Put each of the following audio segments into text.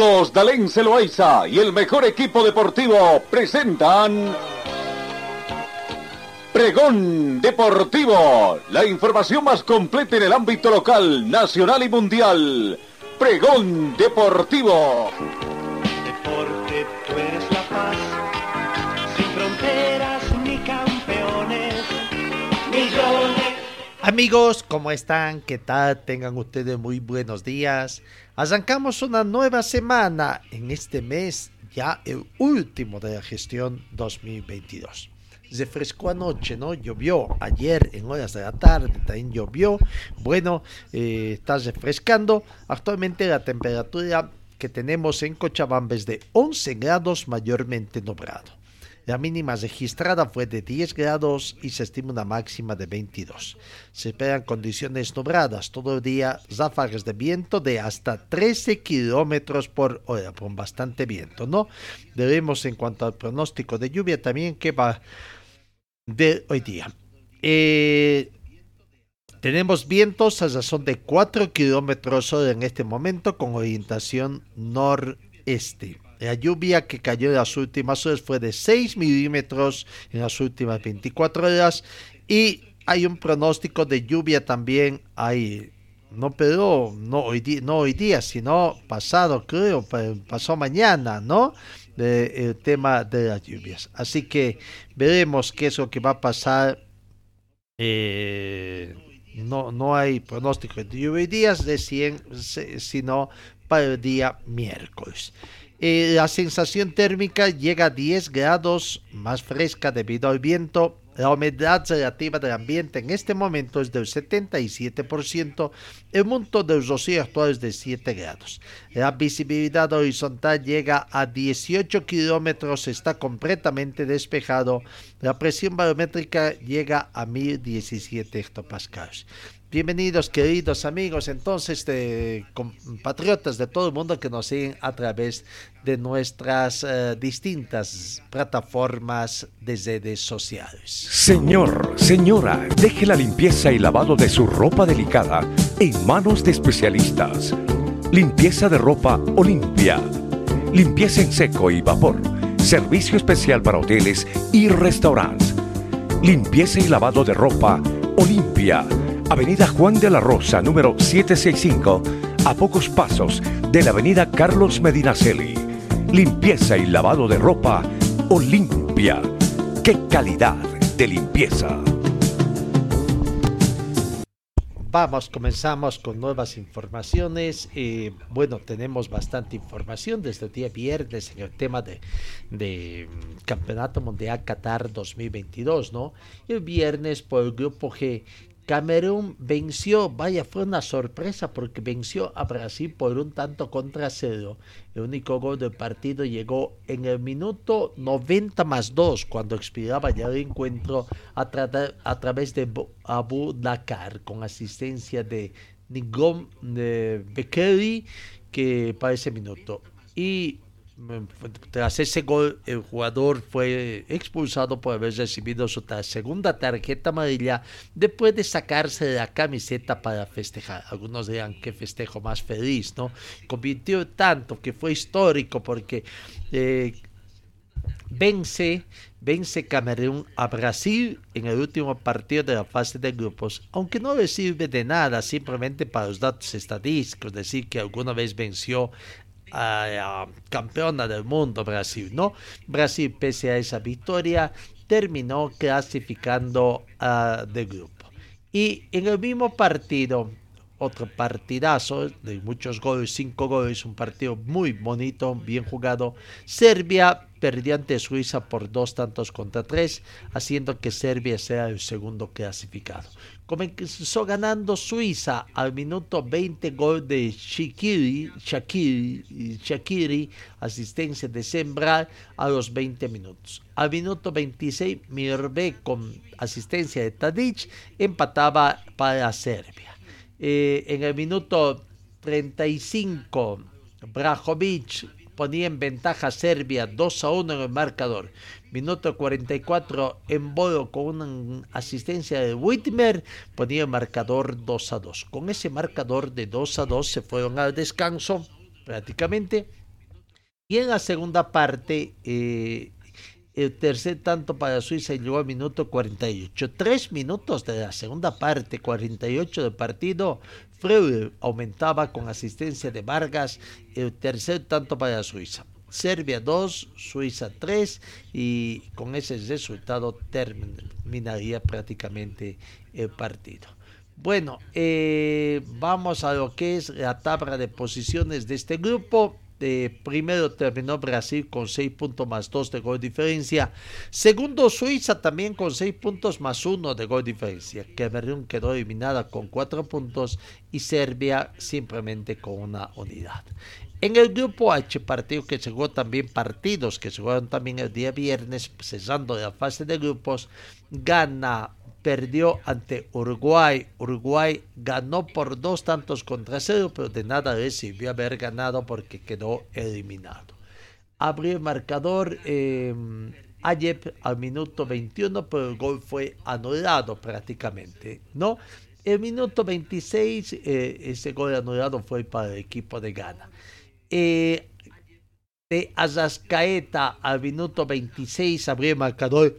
Carlos Dalén Celoaiza y el mejor equipo deportivo presentan Pregón Deportivo, la información más completa en el ámbito local, nacional y mundial. Pregón Deportivo. Deporte, tú eres la paz, sin fronteras ni campeones, millones. Amigos, ¿cómo están? ¿Qué tal? Tengan ustedes muy buenos días. Arrancamos una nueva semana en este mes, ya el último de la gestión 2022. Refrescó anoche, ¿no? Llovió ayer en horas de la tarde, también llovió. Bueno, eh, está refrescando. Actualmente la temperatura que tenemos en Cochabamba es de 11 grados mayormente nublado. La mínima registrada fue de 10 grados y se estima una máxima de 22. Se esperan condiciones nubladas todo el día, ráfagas de viento de hasta 13 kilómetros por hora, con bastante viento, ¿no? Debemos en cuanto al pronóstico de lluvia también que va de hoy día. Eh, tenemos vientos a razón de 4 kilómetros hora en este momento con orientación noreste. La lluvia que cayó en las últimas horas fue de 6 milímetros en las últimas 24 horas y hay un pronóstico de lluvia también ahí. No, pero no hoy, día, no hoy día, sino pasado, creo, pasó mañana, ¿no? El tema de las lluvias. Así que veremos qué es lo que va a pasar. Eh, no, no hay pronóstico de lluvia hoy día, de 100, sino para el día miércoles. Eh, la sensación térmica llega a 10 grados más fresca debido al viento. La humedad relativa del ambiente en este momento es del 77%. El monto del rocío actual es de 7 grados. La visibilidad horizontal llega a 18 kilómetros, está completamente despejado. La presión barométrica llega a 1017 hectopascales. Bienvenidos queridos amigos, entonces de compatriotas de todo el mundo que nos siguen a través de nuestras uh, distintas plataformas de redes sociales. Señor, señora, deje la limpieza y lavado de su ropa delicada en manos de especialistas. Limpieza de ropa Olimpia. Limpieza en seco y vapor. Servicio especial para hoteles y restaurantes. Limpieza y lavado de ropa Olimpia Avenida Juan de la Rosa, número 765, a pocos pasos de la Avenida Carlos Medinaceli. Limpieza y lavado de ropa Olimpia. ¡Qué calidad de limpieza! Vamos, comenzamos con nuevas informaciones. Eh, bueno, tenemos bastante información desde el día viernes en el tema de, de Campeonato Mundial Qatar 2022, ¿no? El viernes por el grupo G Camerún venció, vaya, fue una sorpresa porque venció a Brasil por un tanto contra cero. El único gol del partido llegó en el minuto 90 más 2, cuando expiraba ya el encuentro a, través de Abu Dakar, con asistencia de Nigom de que para ese minuto. Y tras ese gol, el jugador fue expulsado por haber recibido su segunda tarjeta amarilla después de sacarse la camiseta para festejar. Algunos dirán que festejo más feliz, ¿no? Convirtió tanto que fue histórico porque eh, vence, vence Camerún a Brasil en el último partido de la fase de grupos, aunque no le sirve de nada simplemente para los datos estadísticos, decir que alguna vez venció a, campeona del mundo Brasil, ¿no? Brasil, pese a esa victoria, terminó clasificando uh, de grupo. Y en el mismo partido, otro partidazo de muchos goles, cinco goles, un partido muy bonito, bien jugado. Serbia perdió ante Suiza por dos tantos contra tres, haciendo que Serbia sea el segundo clasificado. Comenzó ganando Suiza al minuto 20 gol de Shakiri, Shakiri, Shakiri asistencia de Sembrar a los 20 minutos. Al minuto 26 Mirbe con asistencia de Tadic empataba para Serbia. Eh, en el minuto 35 Brajovic ponía en ventaja Serbia 2 a 1 en el marcador. Minuto 44 en Bodo con una asistencia de Whitmer ponía el marcador 2 a 2. Con ese marcador de 2 a 2 se fueron al descanso prácticamente. Y en la segunda parte eh, el tercer tanto para Suiza llegó al minuto 48. Tres minutos de la segunda parte, 48 del partido, Freud aumentaba con asistencia de Vargas el tercer tanto para Suiza. Serbia 2, Suiza 3 y con ese resultado terminaría prácticamente el partido. Bueno, eh, vamos a lo que es la tabla de posiciones de este grupo primero terminó Brasil con 6 puntos más 2 de gol diferencia. Segundo Suiza también con 6 puntos más 1 de gol diferencia. Camerún quedó eliminada con 4 puntos y Serbia simplemente con una unidad. En el grupo H, partido que se jugó también partidos que se jugaron también el día viernes, cesando la fase de grupos, gana perdió ante Uruguay. Uruguay ganó por dos tantos contra cero, pero de nada le sirvió haber ganado porque quedó eliminado. Abrió el marcador eh, Ayep al minuto 21, pero el gol fue anulado prácticamente, ¿no? El minuto 26, eh, ese gol anulado fue para el equipo de Ghana. Eh, de Azascaeta al minuto 26 abrió el marcador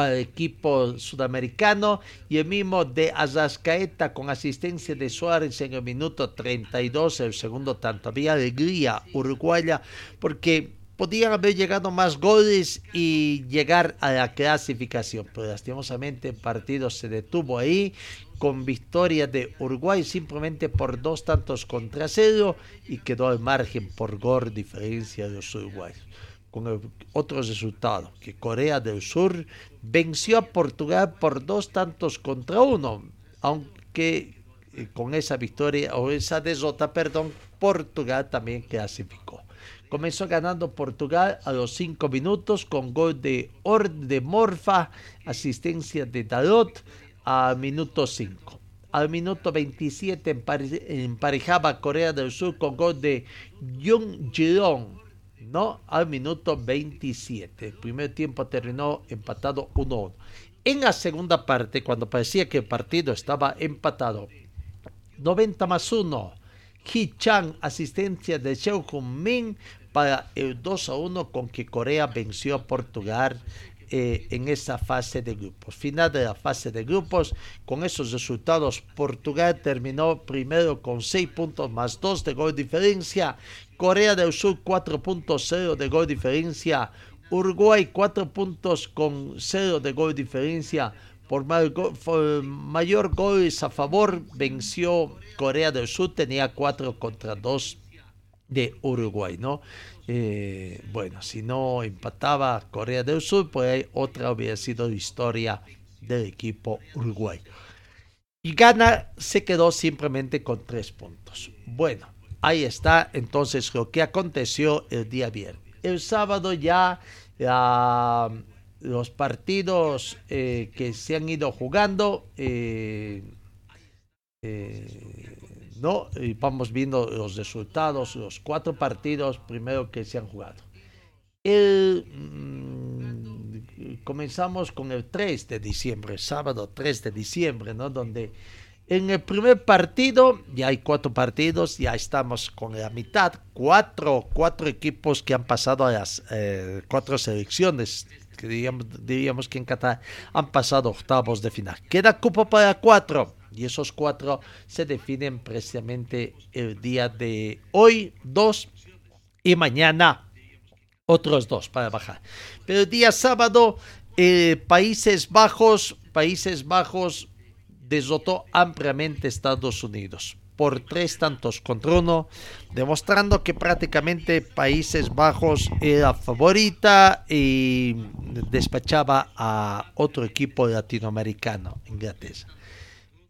para equipo sudamericano y el mismo de Azascaeta con asistencia de Suárez en el minuto 32, el segundo tanto. Había alegría uruguaya porque podían haber llegado más goles y llegar a la clasificación, pero lastimosamente el partido se detuvo ahí con victoria de Uruguay simplemente por dos tantos contra cero y quedó al margen por gol diferencia de los uruguayos con otro resultado, que Corea del Sur venció a Portugal por dos tantos contra uno, aunque eh, con esa victoria o esa desota, perdón, Portugal también clasificó. Comenzó ganando Portugal a los cinco minutos con gol de Ord de Morfa, asistencia de Dalot a minuto 5. Al minuto 27 emparejaba Corea del Sur con gol de Jung Jeong no al minuto 27. El primer tiempo terminó empatado 1-1. En la segunda parte, cuando parecía que el partido estaba empatado, 90 más 1, Hee Chang, asistencia de Cheo Min para el 2 1 con que Corea venció a Portugal eh, en esa fase de grupos. Final de la fase de grupos, con esos resultados, Portugal terminó primero con 6 puntos más 2 de gol diferencia, Corea del Sur 4.0 de gol diferencia, Uruguay 4 puntos con 0 de gol diferencia, por mayor goles a favor venció Corea del Sur, tenía 4 contra 2 de Uruguay, ¿no? Eh, bueno, si no empataba Corea del Sur, pues otra hubiera sido historia del equipo Uruguay. Y Ghana se quedó simplemente con tres puntos. Bueno, ahí está entonces lo que aconteció el día viernes. El sábado ya los partidos eh, que se han ido jugando eh, ¿no? Y vamos viendo los resultados, los cuatro partidos primero que se han jugado. Mm, comenzamos con el 3 de diciembre, sábado 3 de diciembre, ¿no? Donde en el primer partido, ya hay cuatro partidos, ya estamos con la mitad, cuatro, cuatro equipos que han pasado a las eh, cuatro selecciones, que diríamos, que en Qatar han pasado octavos de final. Queda cupo para cuatro y esos cuatro se definen precisamente el día de hoy, dos, y mañana otros dos para bajar. Pero el día sábado, eh, Países Bajos, Países Bajos desotó ampliamente Estados Unidos por tres tantos contra uno, demostrando que prácticamente Países Bajos era favorita y despachaba a otro equipo latinoamericano, Inglaterra.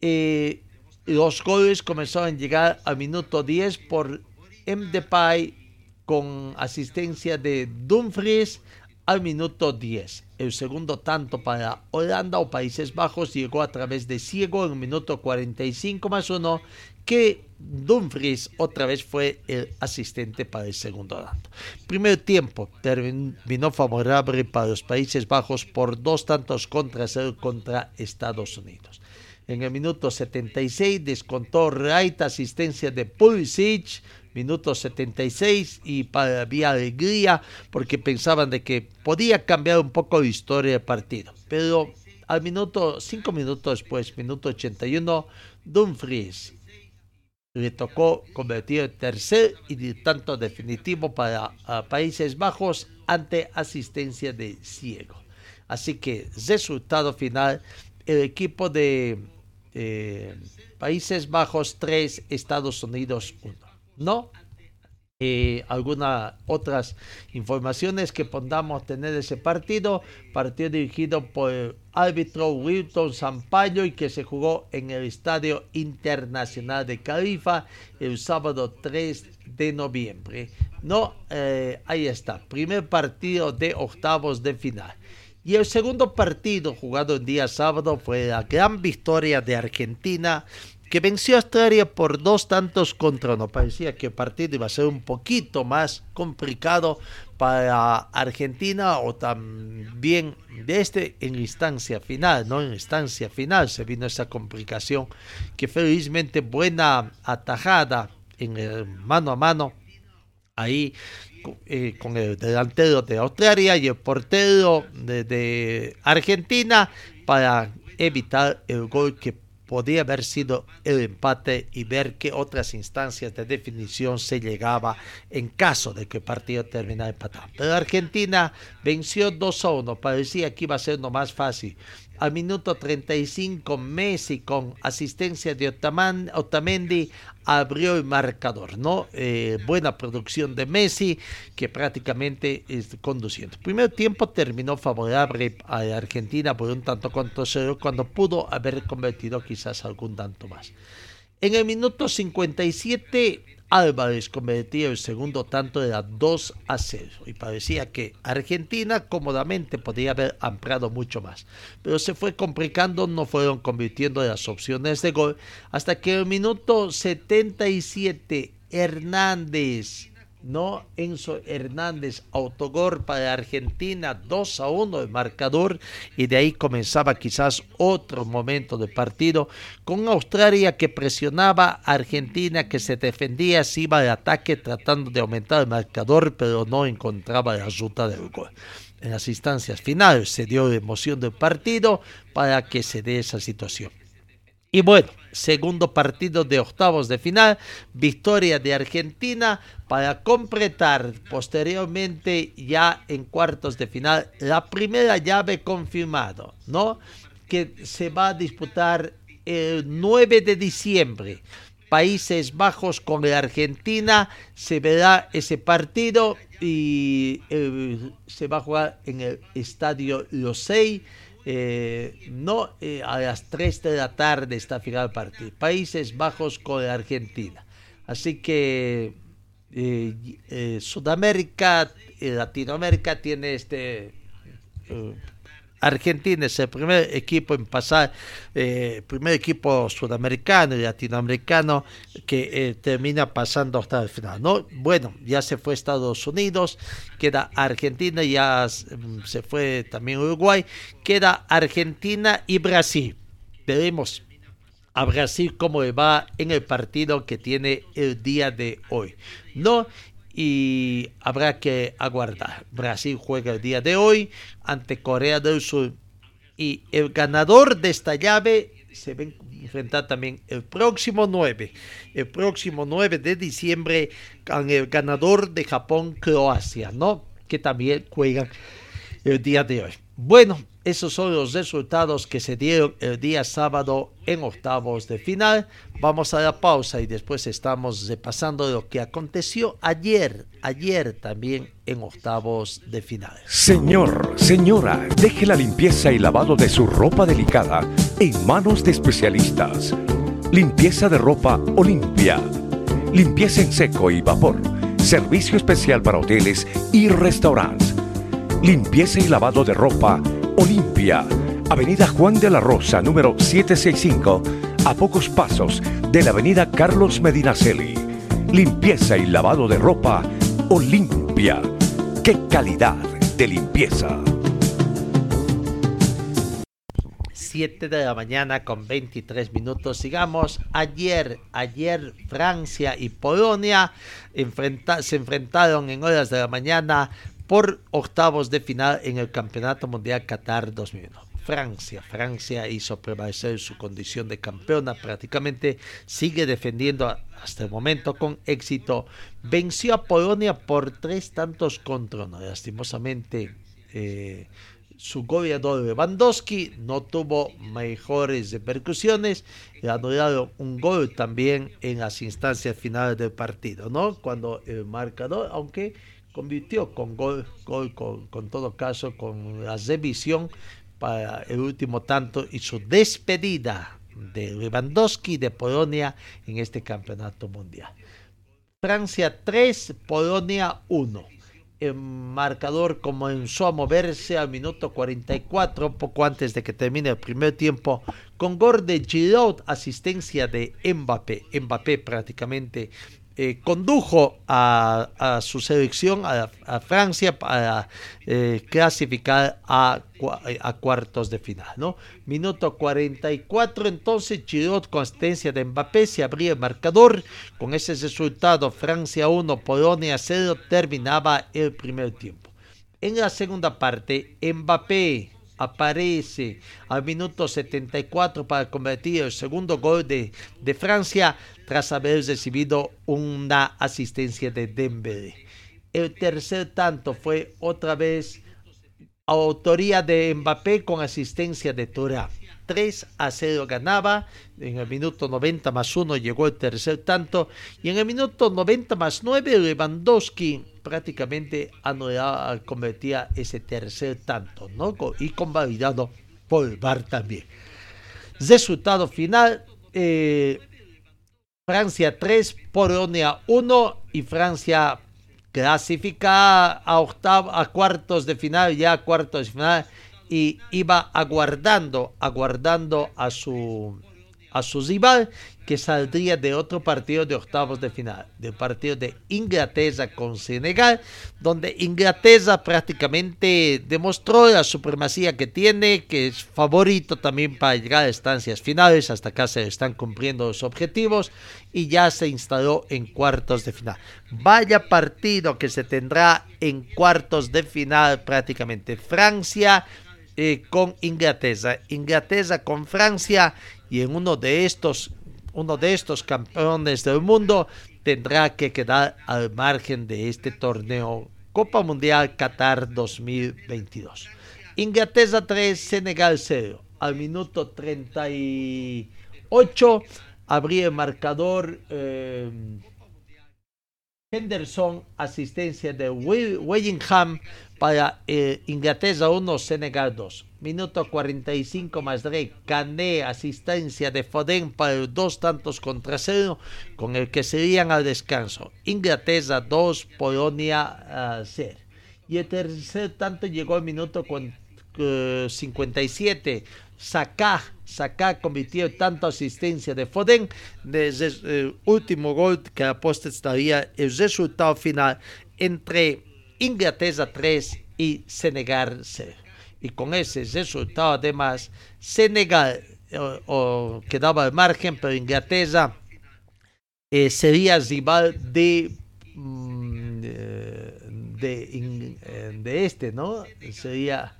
Eh, los goles comenzaron a llegar al minuto 10 por M. Con asistencia de Dumfries al minuto 10. El segundo tanto para Holanda o Países Bajos llegó a través de Ciego en el minuto 45 más 1 que Dumfries otra vez fue el asistente para el segundo tanto. Primer tiempo terminó favorable para los Países Bajos por dos tantos contra cero contra Estados Unidos. En el minuto 76 descontó Wright asistencia de Pulisic, minuto 76 y para había alegría porque pensaban de que podía cambiar un poco la historia del partido. Pero al minuto, cinco minutos después, minuto 81, Dumfries le tocó convertir el tercer y tanto definitivo para Países Bajos ante asistencia de Ciego. Así que resultado final, el equipo de Países Bajos 3, Estados Unidos 1. ¿No? Eh, algunas otras informaciones que podamos tener ese partido. Partido dirigido por el árbitro Wilton Sampaio y que se jugó en el Estadio Internacional de Califa el sábado 3 de noviembre. No, eh, ahí está. Primer partido de octavos de final. Y el segundo partido jugado el día sábado fue la gran victoria de Argentina que venció a Australia por dos tantos contra uno. Parecía que el partido iba a ser un poquito más complicado para Argentina o también de este en instancia final, ¿no? En instancia final se vino esa complicación que felizmente buena atajada en el mano a mano ahí eh, con el delantero de Australia y el portero de, Argentina para evitar el gol que podía haber sido el empate y ver qué otras instancias de definición se llegaba en caso de que el partido terminara empatado. Pero Argentina venció 2 a 1, parecía que iba a ser lo más fácil, al minuto 35 Messi con asistencia de Otamendi abrió el marcador, ¿no? Eh, buena producción de Messi que prácticamente es conduciendo. primer tiempo terminó favorable a Argentina por un tanto contra cero cuando pudo haber convertido quizás algún tanto más. En el minuto 57 Álvarez convertía el segundo tanto de las 2 a 0 y parecía que Argentina cómodamente podía haber ampliado mucho más, pero se fue complicando, no fueron convirtiendo las opciones de gol hasta que el minuto 77 Hernández no Enzo Hernández, autogol para Argentina, 2 a 1 el marcador, y de ahí comenzaba quizás otro momento de partido con Australia que presionaba a Argentina que se defendía, se iba al ataque tratando de aumentar el marcador, pero no encontraba la ruta del gol. En las instancias finales se dio emoción del partido para que se dé esa situación. Y bueno, segundo partido de octavos de final, victoria de Argentina para completar posteriormente ya en cuartos de final la primera llave confirmado, ¿no? Que se va a disputar el 9 de diciembre. Países Bajos con la Argentina, se verá ese partido y eh, se va a jugar en el estadio Losey eh, no eh, a las 3 de la tarde está final partido. Países Bajos con Argentina. Así que eh, Sudamérica Latinoamérica tiene este Argentina es el primer equipo en pasar, eh, primer equipo sudamericano y latinoamericano que eh, termina pasando hasta el final. ¿no? Bueno, ya se fue Estados Unidos, queda Argentina, ya mm, se fue también Uruguay, queda Argentina y Brasil. Veremos a Brasil cómo va en el partido que tiene el día de hoy. No, y habrá que aguardar. Brasil juega el día de hoy ante Corea del Sur y el ganador de esta llave se va a enfrentar también el próximo 9, el próximo 9 de diciembre con el ganador de Japón-Croacia, ¿no? Que también juegan el día de hoy. Bueno, esos son los resultados que se dieron el día sábado en octavos de final. Vamos a la pausa y después estamos repasando lo que aconteció ayer, ayer también en octavos de final. Señor, señora, deje la limpieza y lavado de su ropa delicada en manos de especialistas. Limpieza de ropa Olimpia. Limpieza en seco y vapor. Servicio especial para hoteles y restaurantes. Limpieza y lavado de ropa Olimpia, Avenida Juan de la Rosa, número 765, a pocos pasos de la Avenida Carlos Medinaceli. Limpieza y lavado de ropa Olimpia. ¡Qué calidad de limpieza! 7 de la mañana con 23 minutos. Sigamos. Ayer, ayer Francia y Polonia se enfrentaron en horas de la mañana por octavos de final en el Campeonato Mundial Qatar 2001. Francia, Francia hizo prevalecer su condición de campeona, prácticamente sigue defendiendo hasta el momento con éxito. Venció a Polonia por tres tantos contra uno. Lastimosamente, eh, su goleador Lewandowski no tuvo mejores repercusiones y anularon un gol también en las instancias finales del partido, ¿no? Cuando el marcador, aunque convirtió con gol, gol con, todo caso, con la revisión para el último tanto y su despedida de Lewandowski de Polonia en este campeonato mundial. Francia 3, Polonia 1. El marcador comenzó a moverse al minuto 44, poco antes de que termine el primer tiempo, con gol de Giroud, asistencia de Mbappé. Mbappé prácticamente eh, condujo a, su selección, a, Francia, para eh, clasificar a, a, cuartos de final. Minuto 44, entonces Giroud con asistencia de Mbappé se abría el marcador. Con ese resultado, Francia 1, Polonia 0, terminaba el primer tiempo. En la segunda parte, Mbappé aparece al minuto 74 para convertir el segundo gol de, de Francia tras haber recibido una asistencia de Dembélé. El tercer tanto fue otra vez autoría de Mbappé con asistencia de Torah. 3 a 0 ganaba, en el minuto 90 más 1 llegó el tercer tanto y en el minuto 90 más 9 Lewandowski prácticamente anulaba, convertía ese tercer tanto ¿no? y convalidado por VAR también. Resultado final, eh, Francia 3, Polonia 1 y Francia clasifica a octavo, a cuartos de final, ya a cuartos de final y iba aguardando, aguardando a su a su rival que saldría de otro partido de octavos de final, del partido de Inglaterra con Senegal, donde Inglaterra prácticamente demostró la supremacía que tiene, que es favorito también para llegar a estancias finales, hasta acá se están cumpliendo los objetivos y ya se instaló en cuartos de final. Vaya partido que se tendrá en cuartos de final prácticamente. Francia eh, con Inglaterra, Inglaterra con Francia y en uno de estos, uno de estos campeones del mundo tendrá que quedar al margen de este torneo Copa Mundial Qatar 2022. Inglaterra 3, Senegal 0. Al minuto 38 abría marcador eh, Henderson, asistencia de Willingham para eh, Inglaterra 1, Senegal 2. Minuto 45 más Drake, Cané, asistencia de Foden para dos tantos contra cero, con el que serían al descanso. Inglaterra 2, Polonia 0. Y el tercer tanto llegó al minuto 57. Saka, Saka convirtió tanto asistencia de Foden, desde el último gol que apuesta estaría el resultado final entre Inglaterra 3 y Senegal 0. Y con ese resultado además, Senegal quedaba al margen, pero Inglaterra eh, sería rival de, mm, eh, de, eh, de, este, ¿no? Sería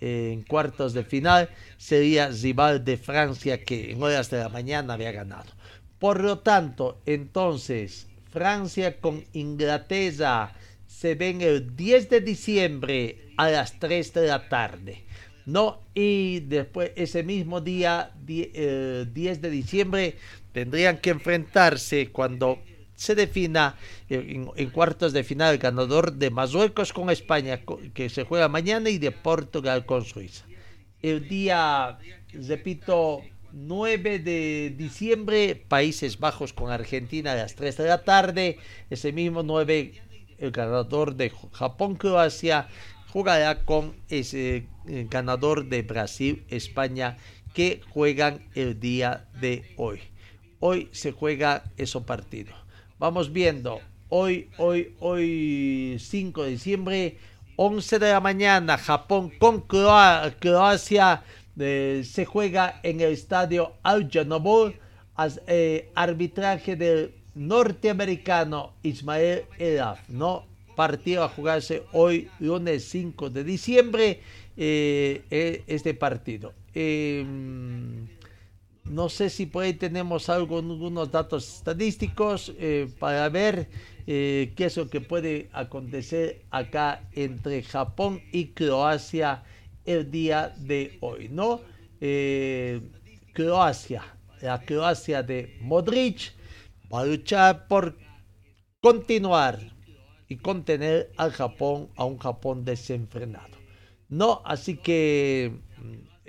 en cuartos de final, sería rival de Francia que en horas de la mañana había ganado. Por lo tanto, entonces, Francia con Inglaterra se ven el 10 de diciembre a las 3 de la tarde. ¿no? Y después, ese mismo día, 10 eh, de diciembre, tendrían que enfrentarse cuando se defina en, cuartos de final el ganador de Marruecos con España, que se juega mañana, y de Portugal con Suiza. El día, repito, 9 de diciembre, Países Bajos con Argentina a las 3 de la tarde. Ese mismo 9, el ganador de Japón-Croacia jugará con ese ganador de Brasil-España que juegan el día de hoy. Hoy se juega ese partido. Vamos viendo. Hoy, hoy, hoy, 5 de diciembre, 11 de la mañana, Japón con Croacia eh, se juega en el estadio Al eh, arbitraje del norteamericano Ismael Elaf, ¿no? Partido a jugarse hoy, lunes 5 de diciembre, eh, este partido. Em, no sé si por ahí tenemos algunos datos estadísticos para ver qué es lo que puede acontecer acá entre Japón y Croacia el día de hoy, ¿no? Eh, Croacia, la Croacia de Modric va a luchar por continuar y contener al Japón, a un Japón desenfrenado. No, así que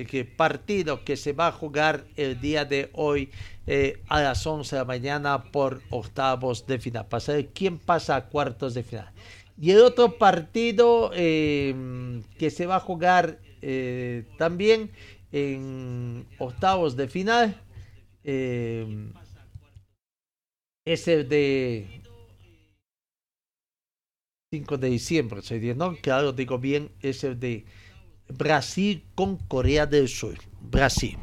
el mm, partido que se va a jugar el día de hoy eh, a las 11 de la mañana por octavos de final, para saber quién pasa a cuartos de final. Y el otro partido eh, que se va a jugar eh, también en octavos de final eh, es el de 5 de diciembre, ¿no? Claro, digo bien, es el de Brasil con Corea del Sur. Brasil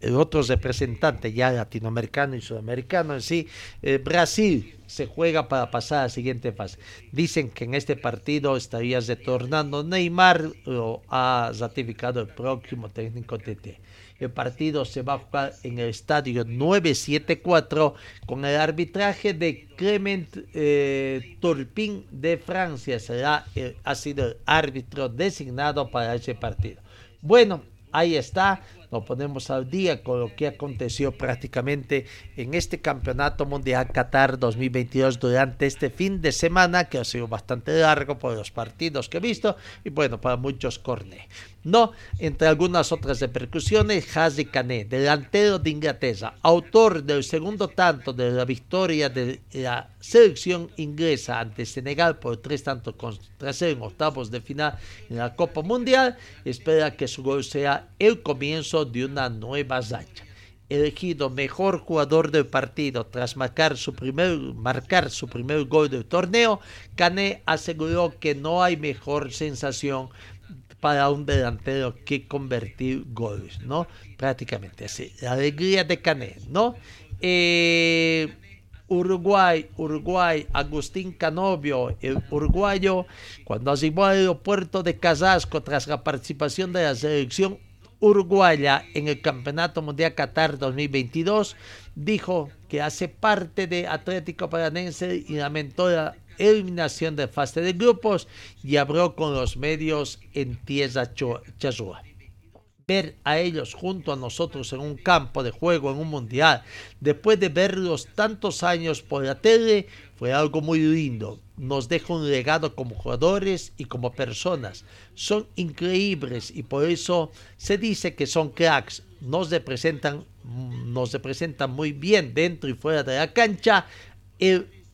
el otro representante ya latinoamericano y sudamericano en sí, eh, Brasil se juega para pasar a la siguiente fase. Dicen que en este partido estaría retornando Neymar, lo ha ratificado el próximo técnico TT. El partido se va a jugar en el estadio 974 con el arbitraje de Clement eh, Turpin de Francia. Será, ha sido el árbitro designado para ese partido. Bueno, ahí está nos ponemos al día con lo que aconteció prácticamente en este Campeonato Mundial Qatar 2022 durante este fin de semana que ha sido bastante largo por los partidos que he visto y bueno, para muchos corne. No, entre algunas otras repercusiones, Hazi Kane, delantero de Inglaterra, autor del segundo tanto de la victoria de la selección inglesa ante Senegal por tres tantos contra cero en octavos de final en la Copa Mundial, espera que su gol sea el comienzo de una nueva racha. Elegido mejor jugador del partido tras marcar su primer, marcar su primer gol del torneo, Kane aseguró que no hay mejor sensación para un delantero que convertir goles, ¿no? Prácticamente así. La alegría de Canet, ¿no? Eh, Uruguay, Uruguay, Agustín Canovio, el uruguayo, cuando arribó al aeropuerto de Casasco tras la participación de la selección uruguaya en el Campeonato Mundial Qatar 2022, dijo que hace parte de Atlético Paranense y lamentó la eliminación de fase de grupos y habló con los medios en tierra chazúa. Ver a ellos junto a nosotros en un campo de juego en un mundial, después de verlos tantos años por la tele, fue algo muy lindo. Nos deja un legado como jugadores y como personas. Son increíbles y por eso se dice que son cracks. Nos representan, nos representan muy bien dentro y fuera de la cancha.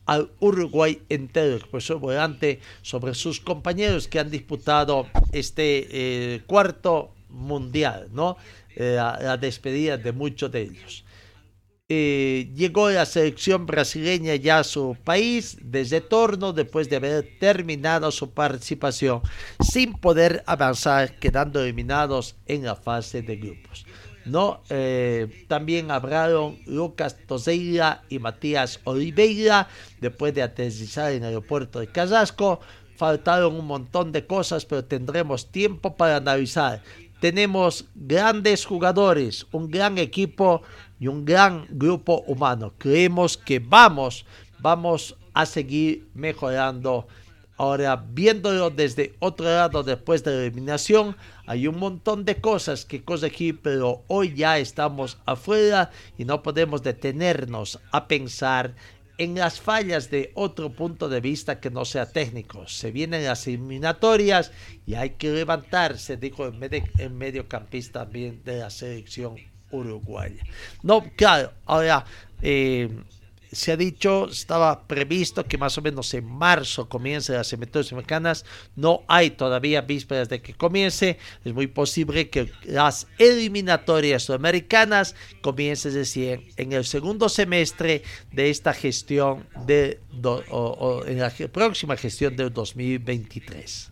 Al Uruguay entero, expresó volante sobre sus compañeros que han disputado este eh, cuarto mundial, ¿no? Eh, la, despedida de muchos de ellos. Eh, llegó la selección brasileña ya a su país desde torno después de haber terminado su participación sin poder avanzar, quedando eliminados en la fase de grupos. ¿No? Eh, también hablaron Lucas Toseira y Matías Oliveira después de aterrizar en el aeropuerto de Carrasco. Faltaron un montón de cosas, pero tendremos tiempo para analizar. Tenemos grandes jugadores, un gran equipo y un gran grupo humano. Creemos que vamos, vamos a seguir mejorando Ahora, viéndolo desde otro lado después de la eliminación, hay un montón de cosas que corregir, pero hoy ya estamos afuera y no podemos detenernos a pensar en las fallas de otro punto de vista que no sea técnico. Se vienen las eliminatorias y hay que levantarse, dijo el, mediocampista también de la selección uruguaya. No, claro, ahora... Eh, se ha dicho, estaba previsto que más o menos en marzo comience las eliminatorias americanas. No hay todavía vísperas de que comience. Es muy posible que las eliminatorias sudamericanas comiencen, en el segundo semestre de esta gestión de, o en la próxima gestión del 2023.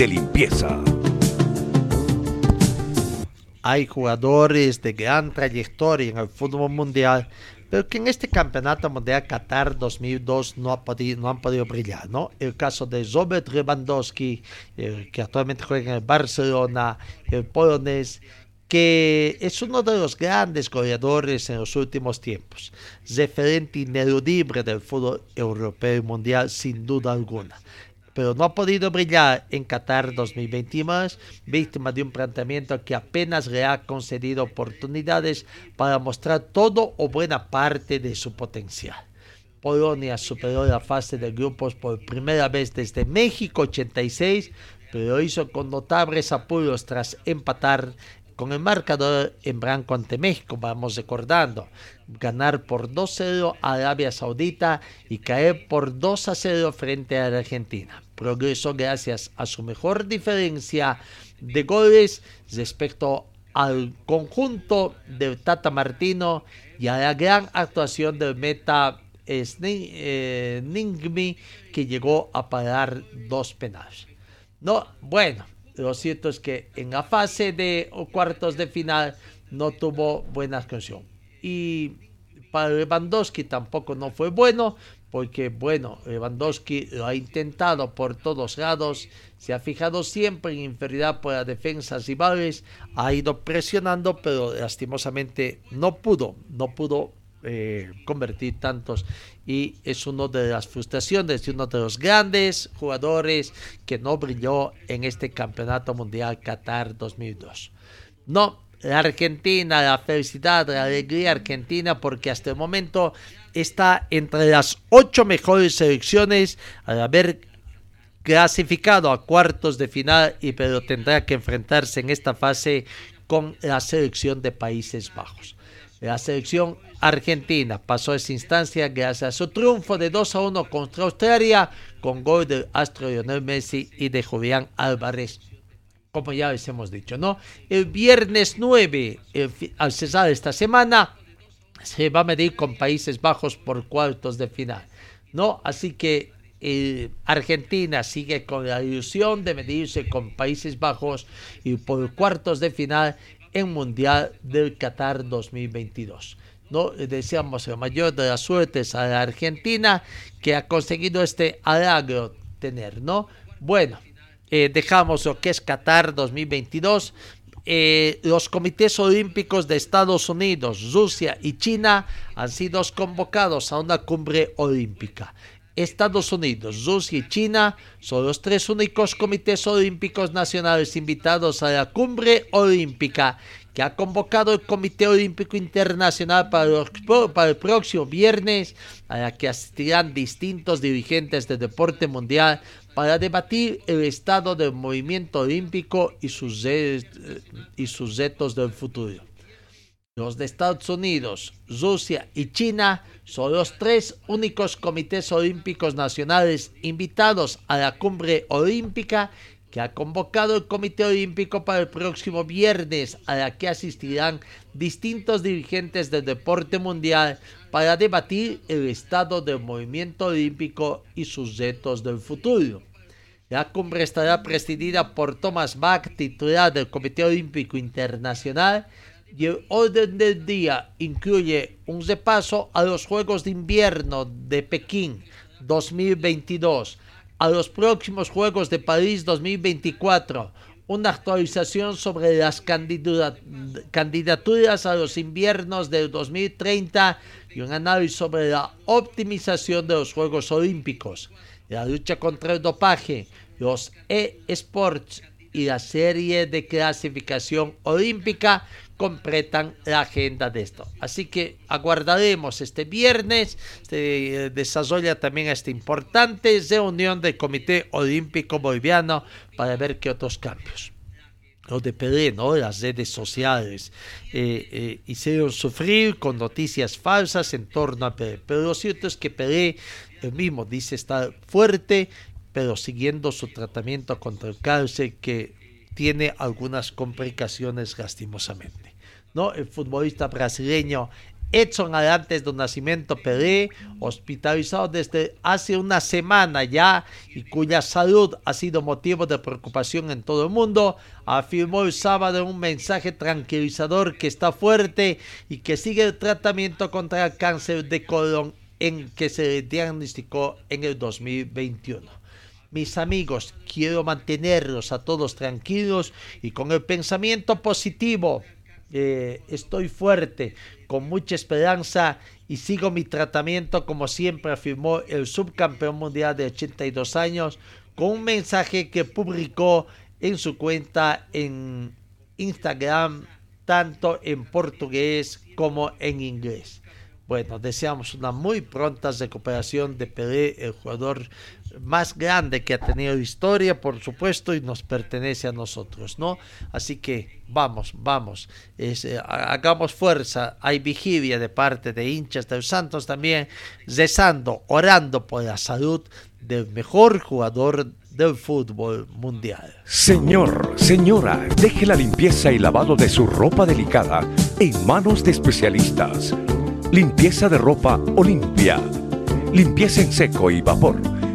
De limpieza. Hay jugadores de gran trayectoria en el fútbol mundial, pero que en este campeonato mundial Qatar 2002 no, ha podido, no han podido brillar, ¿no? El caso de Robert Lewandowski, que actualmente juega en el Barcelona, el polonés, que es uno de los grandes goleadores en los últimos tiempos, referente ineludible del fútbol europeo y mundial sin duda alguna pero no ha podido brillar en Qatar 2021, víctima de un planteamiento que apenas le ha concedido oportunidades para mostrar todo o buena parte de su potencial. Polonia superó la fase de grupos por primera vez desde México 86, pero hizo con notables apuros tras empatar con el marcador en blanco ante México, vamos recordando, ganar por 2-0 a Arabia Saudita y caer por 2-0 frente a Argentina. Progresó gracias a su mejor diferencia de goles respecto al conjunto de Tata Martino y a la gran actuación del meta eh, Ningmi que llegó a parar dos penales. No, bueno, lo cierto es que en la fase de cuartos de final no tuvo buena actuación. Y para Lewandowski tampoco no fue bueno, porque bueno, Lewandowski lo ha intentado por todos lados, se ha fijado siempre en inferioridad por las defensas rivales, ha ido presionando, pero lastimosamente no pudo, no pudo eh, convertir tantos y es una de las frustraciones de uno de los grandes jugadores que no brilló en este campeonato mundial Qatar 2002. No, la Argentina, la felicidad, la alegría argentina porque hasta el momento está entre las ocho mejores selecciones al haber clasificado a cuartos de final y pero tendrá que enfrentarse en esta fase con la selección de Países Bajos. La selección argentina pasó esa instancia gracias a su triunfo de 2 a 1 contra Australia con gol del astro Lionel Messi y de Julián Álvarez. Como ya les hemos dicho, ¿no? El viernes 9, al cesar esta semana, se va a medir con Países Bajos por cuartos de final, ¿no? Así que eh, Argentina sigue con la ilusión de medirse con Países Bajos y por cuartos de final en Mundial del Qatar 2022. ¿no? Deseamos la mayor de las suertes a la Argentina que ha conseguido este halago tener, ¿no? Bueno, eh, dejamos lo que es Qatar 2022. Eh, los comités olímpicos de Estados Unidos, Rusia y China han sido convocados a una cumbre olímpica. Estados Unidos, Rusia y China son los tres únicos comités olímpicos nacionales invitados a la cumbre olímpica que ha convocado el Comité Olímpico Internacional para, el próximo viernes, a la que asistirán distintos dirigentes del deporte mundial para debatir el estado del movimiento olímpico y sus, y sus retos del futuro. Los de Estados Unidos, Rusia y China son los tres únicos comités olímpicos nacionales invitados a la cumbre olímpica que ha convocado el Comité Olímpico para el próximo viernes, a la que asistirán distintos dirigentes del deporte mundial para debatir el estado del movimiento olímpico y sus retos del futuro. La cumbre estará presidida por Thomas Bach, titular del Comité Olímpico Internacional, y el orden del día incluye un repaso a los Juegos de Invierno de Pekín 2022, a los próximos Juegos de París 2024, una actualización sobre las candidaturas a los inviernos del 2030 y un análisis sobre la optimización de los Juegos Olímpicos la lucha contra el dopaje, los e-sports y la serie de clasificación olímpica completan la agenda de esto. Así que aguardaremos este viernes, se eh, desarrolla también esta importante reunión del Comité Olímpico Boliviano para ver qué otros cambios. Lo de Pelé, ¿no? Las redes sociales eh, eh, hicieron sufrir con noticias falsas en torno a Pelé. Pero lo cierto es que Pelé el mismo dice estar fuerte, pero siguiendo su tratamiento contra el cáncer que tiene algunas complicaciones lastimosamente. ¿No? El futbolista brasileño Edson Arantes do Nacimiento Pelé, hospitalizado desde hace una semana ya y cuya salud ha sido motivo de preocupación en todo el mundo, afirmó el sábado un mensaje tranquilizador que está fuerte y que sigue el tratamiento contra el cáncer de colon en que se diagnosticó en el 2021. Mis amigos, quiero mantenerlos a todos tranquilos y con el pensamiento positivo. Eh, estoy fuerte, con mucha esperanza y sigo mi tratamiento como siempre afirmó el subcampeón mundial de 82 años con un mensaje que publicó en su cuenta en Instagram tanto en portugués como en inglés. Bueno, deseamos una muy pronta recuperación de Pelé, el jugador más grande que ha tenido historia, por supuesto, y nos pertenece a nosotros, ¿no? Así que vamos, vamos, eh, hagamos fuerza. Hay vigilia de parte de hinchas de los Santos también, rezando, orando por la salud del mejor jugador del fútbol mundial. Señor, señora, deje la limpieza y lavado de su ropa delicada en manos de especialistas. Limpieza de ropa Olimpia. Limpieza en seco y vapor.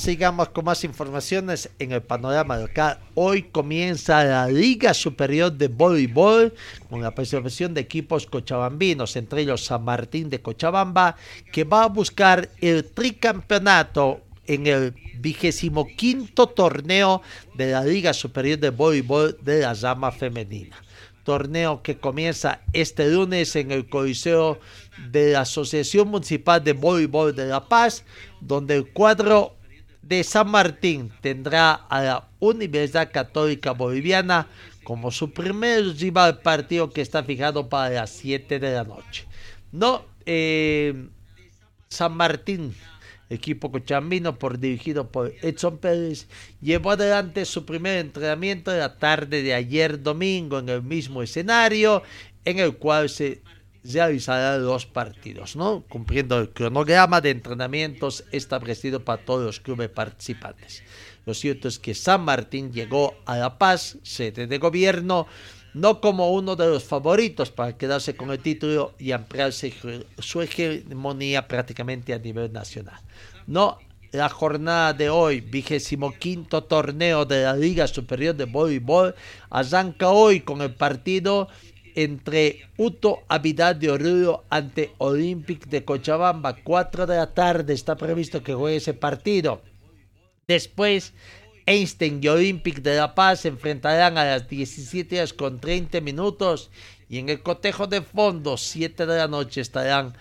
Sigamos con más informaciones en el panorama local. Hoy comienza la Liga Superior de Voleibol con la participación de equipos cochabambinos, entre ellos San Martín de Cochabamba, que va a buscar el tricampeonato en el vigésimo quinto torneo de la Liga Superior de Voleibol de la Llama Femenina. Torneo que comienza este lunes en el Coliseo de la Asociación Municipal de Voleibol de La Paz, donde el cuadro de San Martín tendrá a la Universidad Católica Boliviana como su primer rival partido que está fijado para las 7 de la noche. No, eh, San Martín, equipo cochambino por, dirigido por Edson Pérez, llevó adelante su primer entrenamiento de la tarde de ayer domingo en el mismo escenario en el cual se realizará los partidos, ¿no? Cumpliendo el cronograma de entrenamientos establecido para todos los clubes participantes. Lo cierto es que San Martín llegó a La Paz, sede de gobierno, no como uno de los favoritos para quedarse con el título y ampliarse su hegemonía prácticamente a nivel nacional. No, la jornada de hoy, vigésimo quinto torneo de la Liga Superior de Voleibol, arranca hoy con el partido entre Uto Avidad de Oruro ante Olympic de Cochabamba. 4 de la tarde está previsto que juegue ese partido. Después, Einstein y Olympic de La Paz se enfrentarán a las 17 horas con 30 minutos. Y en el cotejo de fondo, 7 de la noche, estarán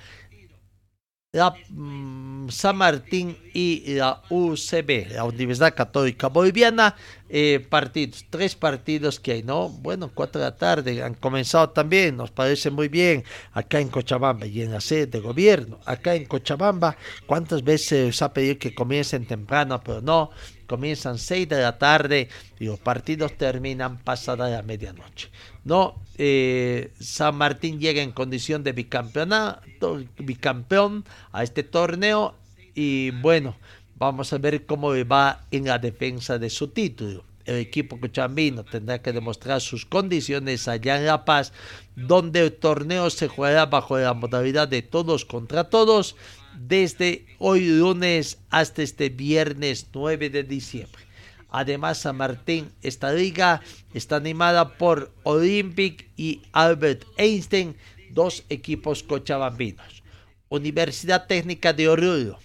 la mm, San Martín y la UCB, la Universidad Católica Boliviana, eh, partidos, tres partidos que hay, ¿no? Bueno, cuatro de la tarde han comenzado también, nos parece muy bien, acá en Cochabamba y en la sede de gobierno, acá en Cochabamba, ¿cuántas veces se ha pedido que comiencen temprano? Pero no, comienzan seis de la tarde y los partidos terminan pasada la medianoche. No, eh, San Martín llega en condición de bicampeonato, bicampeón a este torneo y bueno, Vamos a ver cómo va en la defensa de su título. El equipo cochambino tendrá que demostrar sus condiciones allá en La Paz, donde el torneo se jugará bajo la modalidad de todos contra todos desde hoy lunes hasta este viernes 9 de diciembre. Además, San Martín, esta liga está animada por Olympic y Albert Einstein, dos equipos cochabambinos. Universidad Técnica de Oruro,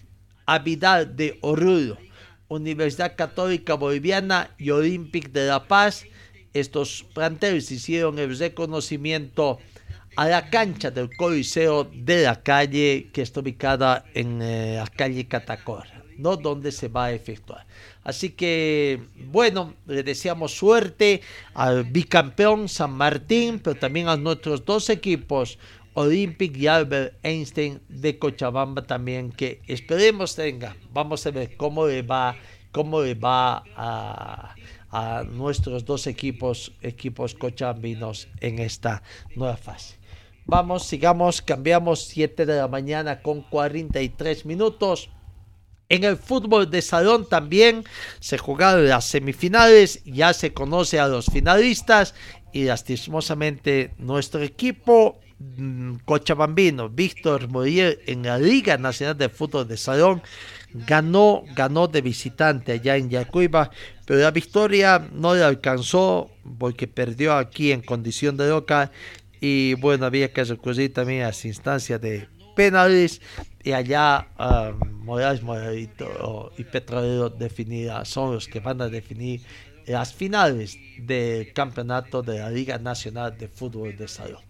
Avidal de Oruro, Universidad Católica Boliviana y Olympic de La Paz. Estos planteles hicieron el reconocimiento a la cancha del Coliseo de la calle que está ubicada en eh, la calle Catacora, ¿no? Donde se va a efectuar. Así que, bueno, le deseamos suerte al bicampeón San Martín, pero también a nuestros dos equipos, Olympic y Albert Einstein de Cochabamba también, que esperemos tenga. Vamos a ver cómo le va, cómo le va a, nuestros dos equipos, equipos cochabambinos en esta nueva fase. Vamos, sigamos, cambiamos 7 de la mañana con 43 minutos. En el fútbol de salón también se jugaron las semifinales, ya se conoce a los finalistas y lastimosamente nuestro equipo cochabambino Víctor Muriel en la Liga Nacional de Fútbol de Salón ganó, ganó de visitante allá en Yacuiba, pero la victoria no le alcanzó porque perdió aquí en condición de local y bueno, había que recurrir también a las instancias de penales y allá um, Morales Moralito y Petrolero definida, son los que van a definir las finales del campeonato de la Liga Nacional de Fútbol de Salón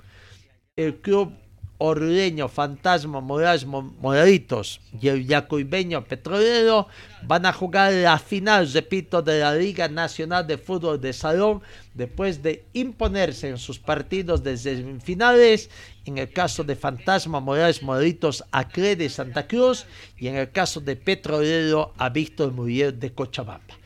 el club orleño Fantasma Morales Moraditos y el yacuibeño Petrolero van a jugar la final, repito, de la Liga Nacional de Fútbol de Salón después de imponerse en sus partidos de semifinales, en el caso de Fantasma Morales Moraditos a Cre de Santa Cruz y en el caso de Petrolero a Víctor Muriel de Cochabamba.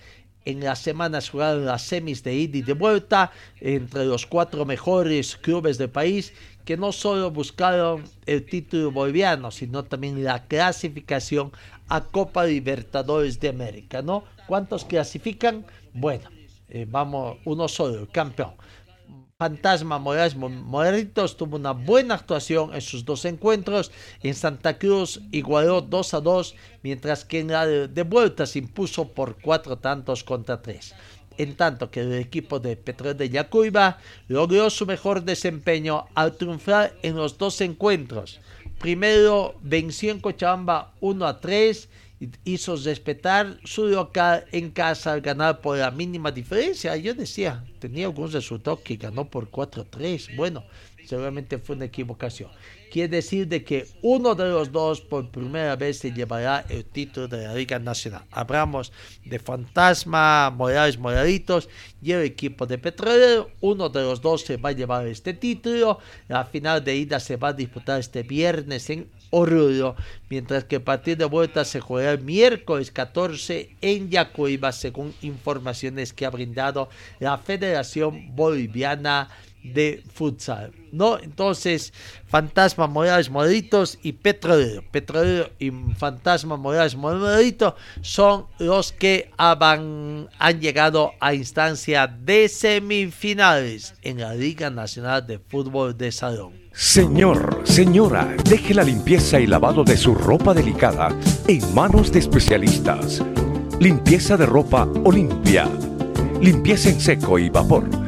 En las semanas jugaron las semis de ida y de vuelta entre los cuatro mejores clubes del país que no solo buscaron el título boliviano, sino también la clasificación a Copa Libertadores de América, ¿no? ¿Cuántos clasifican? Bueno, eh, vamos, uno solo, campeón. Fantasma Morales Morritos tuvo una buena actuación en sus dos encuentros. En Santa Cruz igualó 2 a 2, mientras que en la de vuelta se impuso por cuatro tantos contra tres en tanto que el equipo de Petrol de Yacuiba logró su mejor desempeño al triunfar en los dos encuentros. Primero venció en Cochabamba 1 a 3 y hizo respetar su local en casa al ganar por la mínima diferencia. Yo decía, tenía algún resultado que ganó por 4 a 3. Bueno, seguramente fue una equivocación. Quiere decir de que uno de los dos por primera vez se llevará el título de la Liga Nacional. Hablamos de Fantasma, Morales Moralitos y el equipo de Petrolero. Uno de los dos se va a llevar este título. La final de ida se va a disputar este viernes en Oruro, mientras que el partido de vuelta se jugará el miércoles 14 en Yacuiba, según informaciones que ha brindado la Federación Boliviana futsal, ¿no? Entonces, Fantasma Morales Moritos y Petrolero. Petrolero y Fantasma Morales Moritos son los que han, han llegado a instancia de semifinales en la Liga Nacional de Fútbol de Salón. Señor, señora, deje la limpieza y lavado de su ropa delicada en manos de especialistas. Limpieza de ropa Olimpia. Limpieza en seco y vapor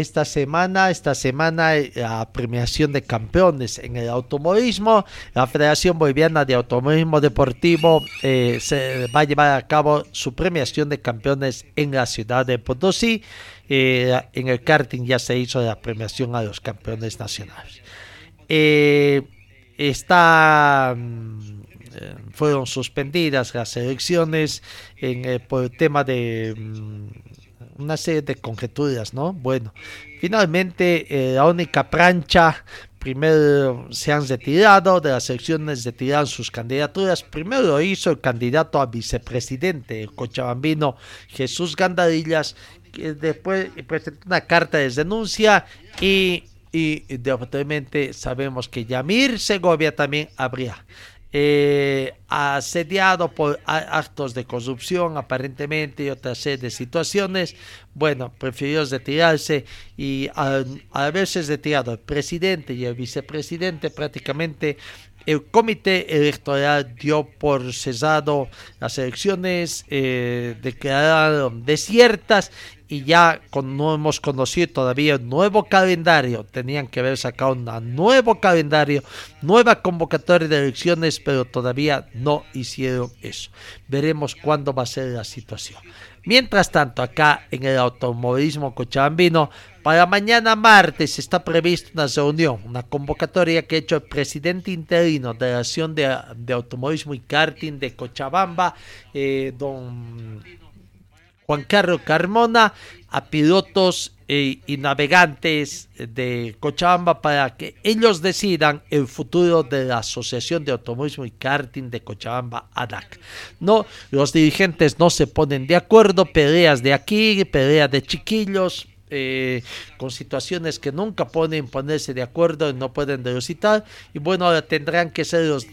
esta semana, esta semana eh, la premiación de campeones en el automovilismo, la Federación Boliviana de Automovilismo Deportivo eh, se va a llevar a cabo su premiación de campeones en la ciudad de Potosí. Eh, en el karting ya se hizo la premiación a los campeones nacionales. está mm, fueron suspendidas las elecciones en, por el tema de mm, una serie de conjeturas, ¿no? Bueno, finalmente eh, la única plancha, primero se han retirado de las elecciones, retiraron sus candidaturas. Primero lo hizo el candidato a vicepresidente, el cochabambino Jesús Gandarillas, que después presentó una carta de denuncia y, y, y sabemos que Yamir Segovia también habría eh, asediado por actos de corrupción aparentemente y otra serie de situaciones, bueno, prefirió retirarse y al, haberse retirado el presidente y el vicepresidente prácticamente el comité electoral dio por cesado las elecciones, eh, declararon desiertas y ya no hemos conocido todavía un nuevo calendario. Tenían que haber sacado un nuevo calendario, nueva convocatoria de elecciones, pero todavía no hicieron eso. Veremos cuándo va a ser la situación. Mientras tanto, acá en el automovilismo cochabambino, para mañana martes está prevista una reunión, una convocatoria que ha hecho el presidente interino de la Asociación de, Automovilismo y Karting de Cochabamba, eh, don Juan Carlos Carmona a pilotos eh, y navegantes de Cochabamba para que ellos decidan el futuro de la Asociación de Automovilismo y Karting de Cochabamba, ADAC. No, los dirigentes no se ponen de acuerdo, peleas de aquí, peleas de chiquillos, eh, con situaciones que nunca pueden ponerse de acuerdo y no pueden depositar y bueno ahora tendrán que ser los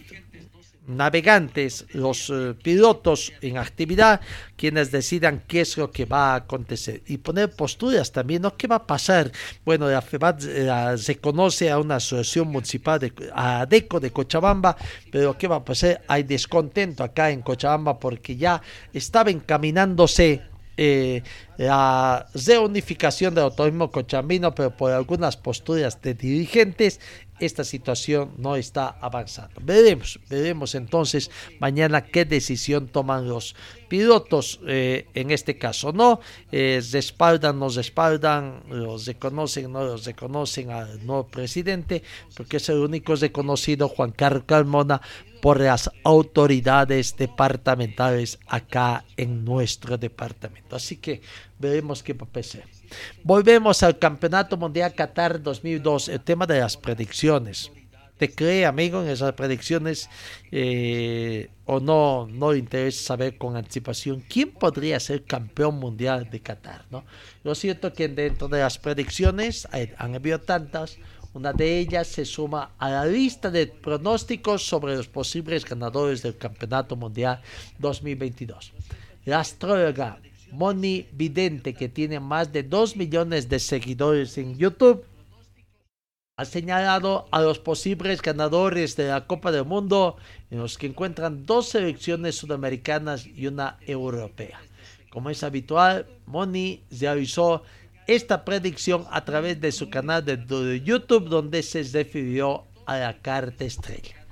navegantes, los eh, pilotos en actividad, quienes decidan qué es lo que va a acontecer y poner posturas también, ¿no? ¿Qué va a pasar? Bueno, la FEBAT eh, se conoce a una asociación municipal, de, a ADECO de Cochabamba, pero ¿qué va a pasar? Hay descontento acá en Cochabamba porque ya estaba encaminándose eh, la reunificación del autorismo cochabambino, pero por algunas posturas de dirigentes esta situación no está avanzando. Veremos, veremos entonces mañana qué decisión toman los pilotos eh, en este caso, ¿no? Eh, respaldan, no respaldan, los reconocen, no los reconocen al nuevo presidente, porque es el único reconocido, Juan Carlos Carmona, por las autoridades departamentales acá en nuestro departamento. Así que veremos qué va a. Volvemos al Campeonato Mundial Qatar 2002, el tema de las predicciones. ¿Te cree, amigo, en esas predicciones eh, o no, no le interesa saber con anticipación quién podría ser campeón mundial de Qatar? ¿no? Lo cierto que dentro de las predicciones han habido tantas, una de ellas se suma a la lista de pronósticos sobre los posibles ganadores del Campeonato Mundial 2022. La astróloga Moni Vidente, que tiene más de 2 millones de seguidores en YouTube, ha señalado a los posibles ganadores de la Copa del Mundo, en los que encuentran dos selecciones sudamericanas y una europea. Como es habitual, Moni realizó esta predicción a través de su canal de YouTube, donde se refirió a la carta estrella.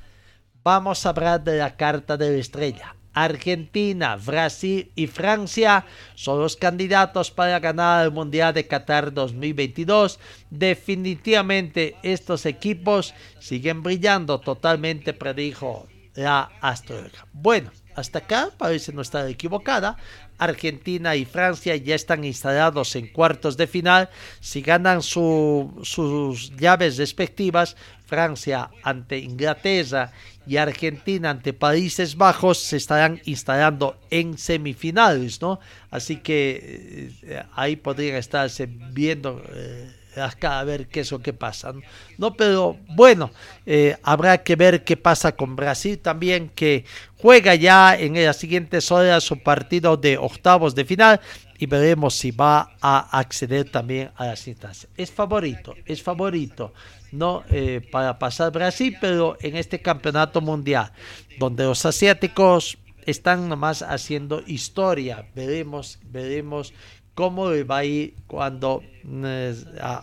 Vamos a hablar de la carta de la estrella. Argentina, Brasil y Francia son los candidatos para ganar el Mundial de Qatar 2022. Definitivamente estos equipos siguen brillando totalmente, predijo la astróloga. Bueno, hasta acá parece no estar equivocada. Argentina y Francia ya están instalados en cuartos de final. Si ganan sus llaves respectivas, Francia ante Inglaterra y Argentina ante Países Bajos se estarán instalando en semifinales, ¿no? Así que eh, ahí podrían estarse viendo. Eh, acá a ver qué es lo que pasa. No, pero bueno, eh, habrá que ver qué pasa con Brasil también, que juega ya en las siguientes horas su partido de octavos de final y veremos si va a acceder también a las instancias. Es favorito, es favorito, no eh, para pasar Brasil, pero en este campeonato mundial, donde los asiáticos están nomás haciendo historia, veremos, veremos cómo va a ir cuando eh,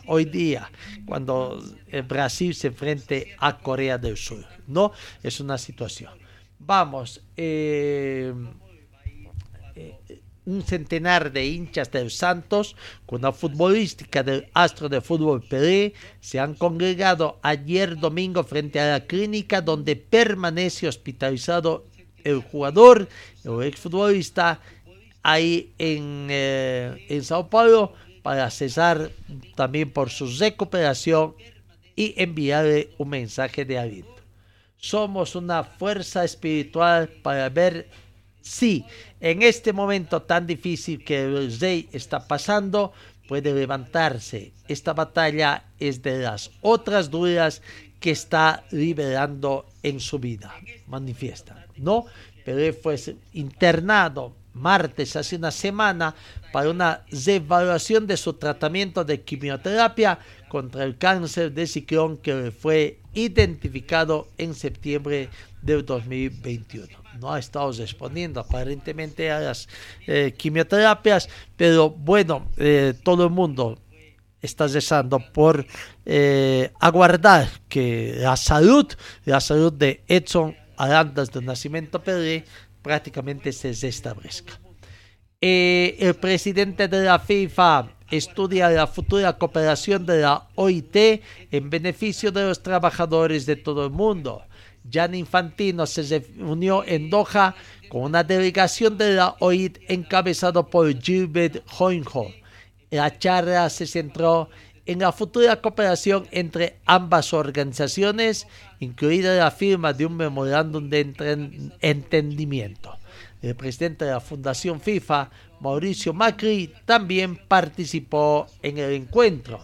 hoy día, cuando Brasil se enfrente a Corea del Sur. No, es una situación. Vamos, eh, eh, un centenar de hinchas del Santos con la futbolística del astro de fútbol Pelé se han congregado ayer domingo frente a la clínica donde permanece hospitalizado el jugador, el exfutbolista ahí en, eh, en Sao Paulo para cesar también por su recuperación y enviarle un mensaje de aliento. Somos una fuerza espiritual para ver si en este momento tan difícil que el rey está pasando puede levantarse. Esta batalla es de las otras dudas que está liberando en su vida. Manifiesta, ¿no? Pero fue internado martes, hace una semana, para una revaluación de su tratamiento de quimioterapia contra el cáncer de ciclón que fue identificado en septiembre del 2021. No ha estado respondiendo aparentemente a las eh, quimioterapias, pero bueno, eh, todo el mundo está rezando por eh, aguardar que la salud, la salud de Edson Arandas de Nacimiento Pelé prácticamente se restablezca. Eh, el presidente de la FIFA estudia la futura cooperación de la OIT en beneficio de los trabajadores de todo el mundo. Jan Infantino se reunió en Doha con una delegación de la OIT encabezado por Gilbert Hoinho. La charla se centró en la futura cooperación entre ambas organizaciones, incluida la firma de un memorándum de entendimiento. El presidente de la Fundación FIFA, Mauricio Macri, también participó en el encuentro.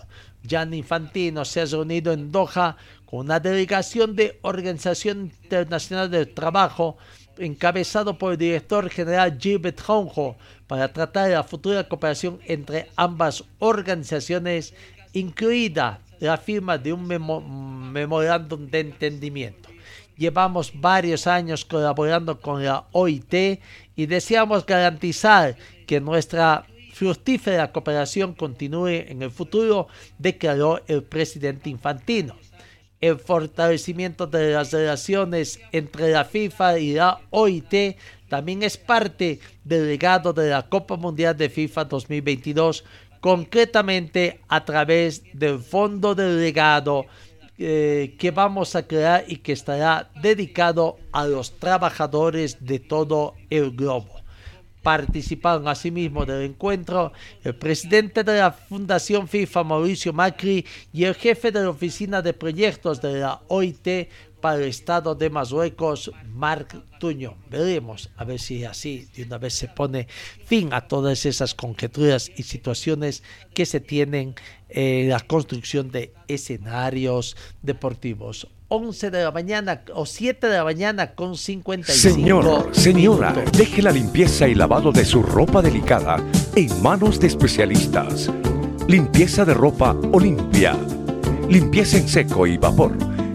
Jan Infantino se ha reunido en Doha con una delegación de Organización Internacional del Trabajo encabezado por el director general Gilbert Honjo para tratar la futura cooperación entre ambas organizaciones incluida la firma de un memorándum de entendimiento. Llevamos varios años colaborando con la OIT y deseamos garantizar que nuestra fructífera cooperación continúe en el futuro, declaró el presidente Infantino. El fortalecimiento de las relaciones entre la FIFA y la OIT también es parte del legado de la Copa Mundial de FIFA 2022 concretamente a través del fondo del legado eh, que vamos a crear y que estará dedicado a los trabajadores de todo el globo. Participaron asimismo del encuentro el presidente de la Fundación FIFA, Mauricio Macri, y el jefe de la Oficina de Proyectos de la OIT, para el Estado de Marruecos, Marc Tuño. Veremos a ver si así de una vez se pone fin a todas esas conjeturas y situaciones que se tienen en la construcción de escenarios deportivos. 11 de la mañana o 7 de la mañana con 55 Señor, señora, deje la limpieza y lavado de su ropa delicada en manos de especialistas. Limpieza de ropa Olimpia. Limpieza en seco y vapor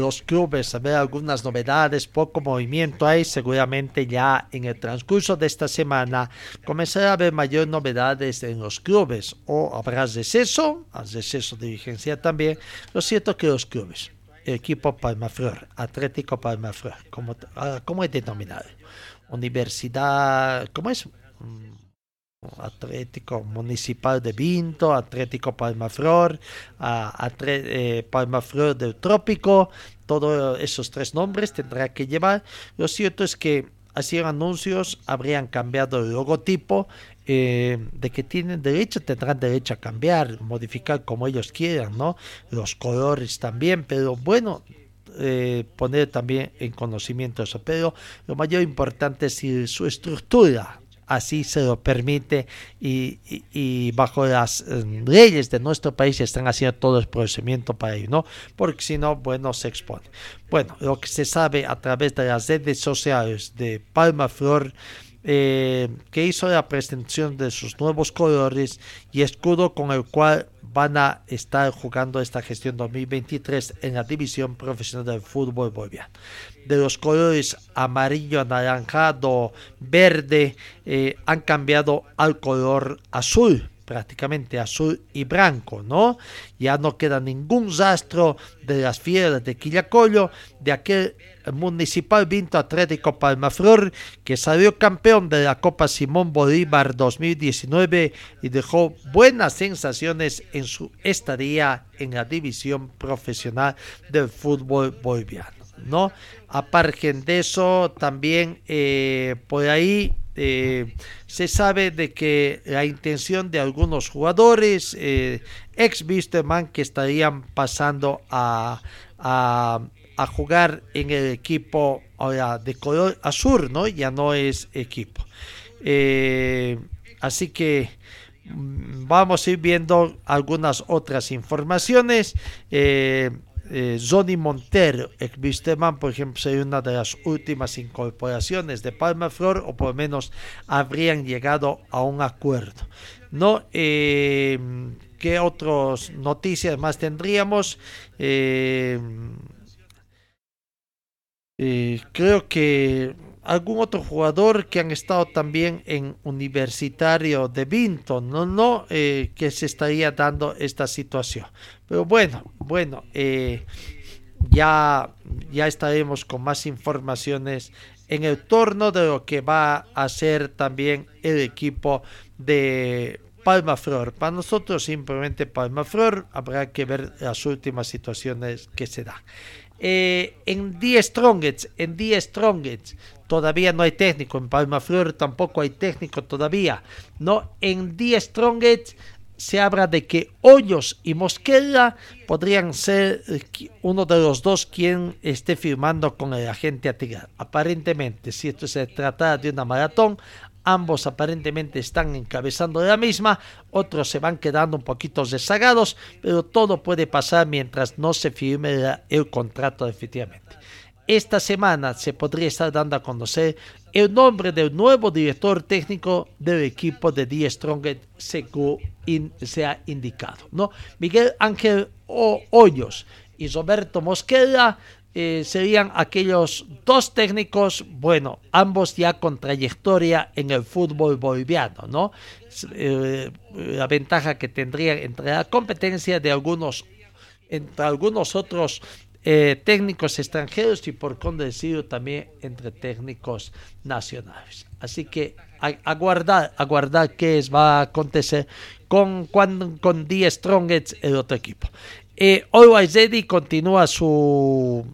Los clubes, a ver algunas novedades, poco movimiento hay, seguramente ya en el transcurso de esta semana comenzará a haber mayor novedades en los clubes o habrá receso, receso de vigencia también, lo cierto que los clubes, equipo Palmaflor, Atlético Palmaflor, como, ah, ¿cómo es denominado? Universidad, ¿cómo es? Atlético Municipal de Vinto, Atlético Palmaflor, eh, Palmaflor del Trópico, todos esos tres nombres tendrá que llevar. Lo cierto es que hacían anuncios, habrían cambiado el logotipo, eh, de que tienen derecho, tendrán derecho a cambiar, modificar como ellos quieran, ¿no? Los colores también, pero bueno, eh, poner también en conocimiento eso. Pero lo mayor importante es su estructura así se lo permite y, bajo las eh, leyes de nuestro país están haciendo todo el procedimiento para ello, ¿no? Porque si no, bueno, se expone. Bueno, lo que se sabe a través de las redes sociales de Palma Flor, eh, que hizo la presentación de sus nuevos colores y escudo con el cual van a estar jugando esta gestión 2023 en la división profesional del fútbol boliviano. De los colores amarillo, anaranjado, verde, eh, han cambiado al color azul prácticamente azul y blanco, ¿no? Ya no queda ningún rastro de las fieras de Quillacollo, de aquel Municipal Vinto Atlético Palmaflor, que salió campeón de la Copa Simón Bolívar 2019 y dejó buenas sensaciones en su estadía en la división profesional del fútbol boliviano. ¿no? Aparte de eso, también eh, por ahí eh, se sabe de que la intención de algunos jugadores eh, ex Wisterman que estarían pasando a, a, jugar en el equipo ahora de color azul, ¿no? Ya no es equipo. Eh, así que mm, vamos a ir viendo algunas otras informaciones. Eh, Johnny Montero, ex Wisterman, por ejemplo, sería una de las últimas incorporaciones de Palma Flor, o por lo menos habrían llegado a un acuerdo. ¿No? Eh, ¿Qué otras noticias más tendríamos? Eh, eh, creo que algún otro jugador que han estado también en Universitario de Vinton, no, no, que se estaría dando esta situación. Pero bueno, bueno, ya, ya estaremos con más informaciones en el torno de lo que va a ser también el equipo de Palma Flor. Para nosotros simplemente Palma Flor, habrá que ver las últimas situaciones que se dan. Eh, en Die Strongets, en Die Strongets, todavía no hay técnico. En Palma Flor tampoco hay técnico todavía. No, en Die Strongets se habla de que Hoyos y Mosquera podrían ser eh, uno de los dos quien esté firmando con el agente Atigar. Aparentemente, si esto se trata de una maratón, Ambos aparentemente están encabezando la misma, otros se van quedando un poquito rezagados, pero todo puede pasar mientras no se firme el contrato definitivamente. Esta semana se podría estar dando a conocer el nombre del nuevo director técnico del equipo de Die Strongest según se ha indicado. ¿no? Miguel Ángel Hoyos y Roberto Mosquera eh, serían aquellos dos técnicos, bueno, ambos ya con trayectoria en el fútbol boliviano, ¿no? Eh, la ventaja que tendrían entre la competencia de algunos, entre algunos otros eh, técnicos extranjeros y por decirlo también entre técnicos nacionales. Así que aguardar, aguardar qué es, va a acontecer con, con, con Die Strongest, el otro equipo. Eh, Always continúa su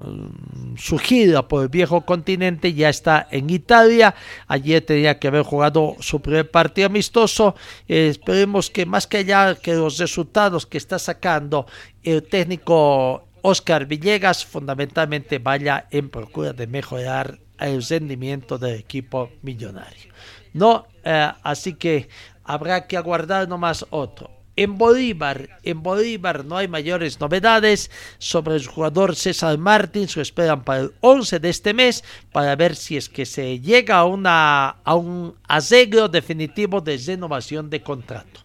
Mm, su gira por el viejo continente, ya está en Italia. Ayer tenía que haber jugado su primer partido amistoso. Eh, esperemos que más que allá que los resultados que está sacando el técnico Oscar Villegas, fundamentalmente vaya en procura de mejorar el rendimiento del equipo millonario. No, eh, así que habrá que aguardar nomás otro. En Bolívar, en Bolívar no hay mayores novedades sobre el jugador César Martins, lo esperan para el 11 de este mes para ver si es que se llega a, a un arreglo definitivo de renovación de contrato.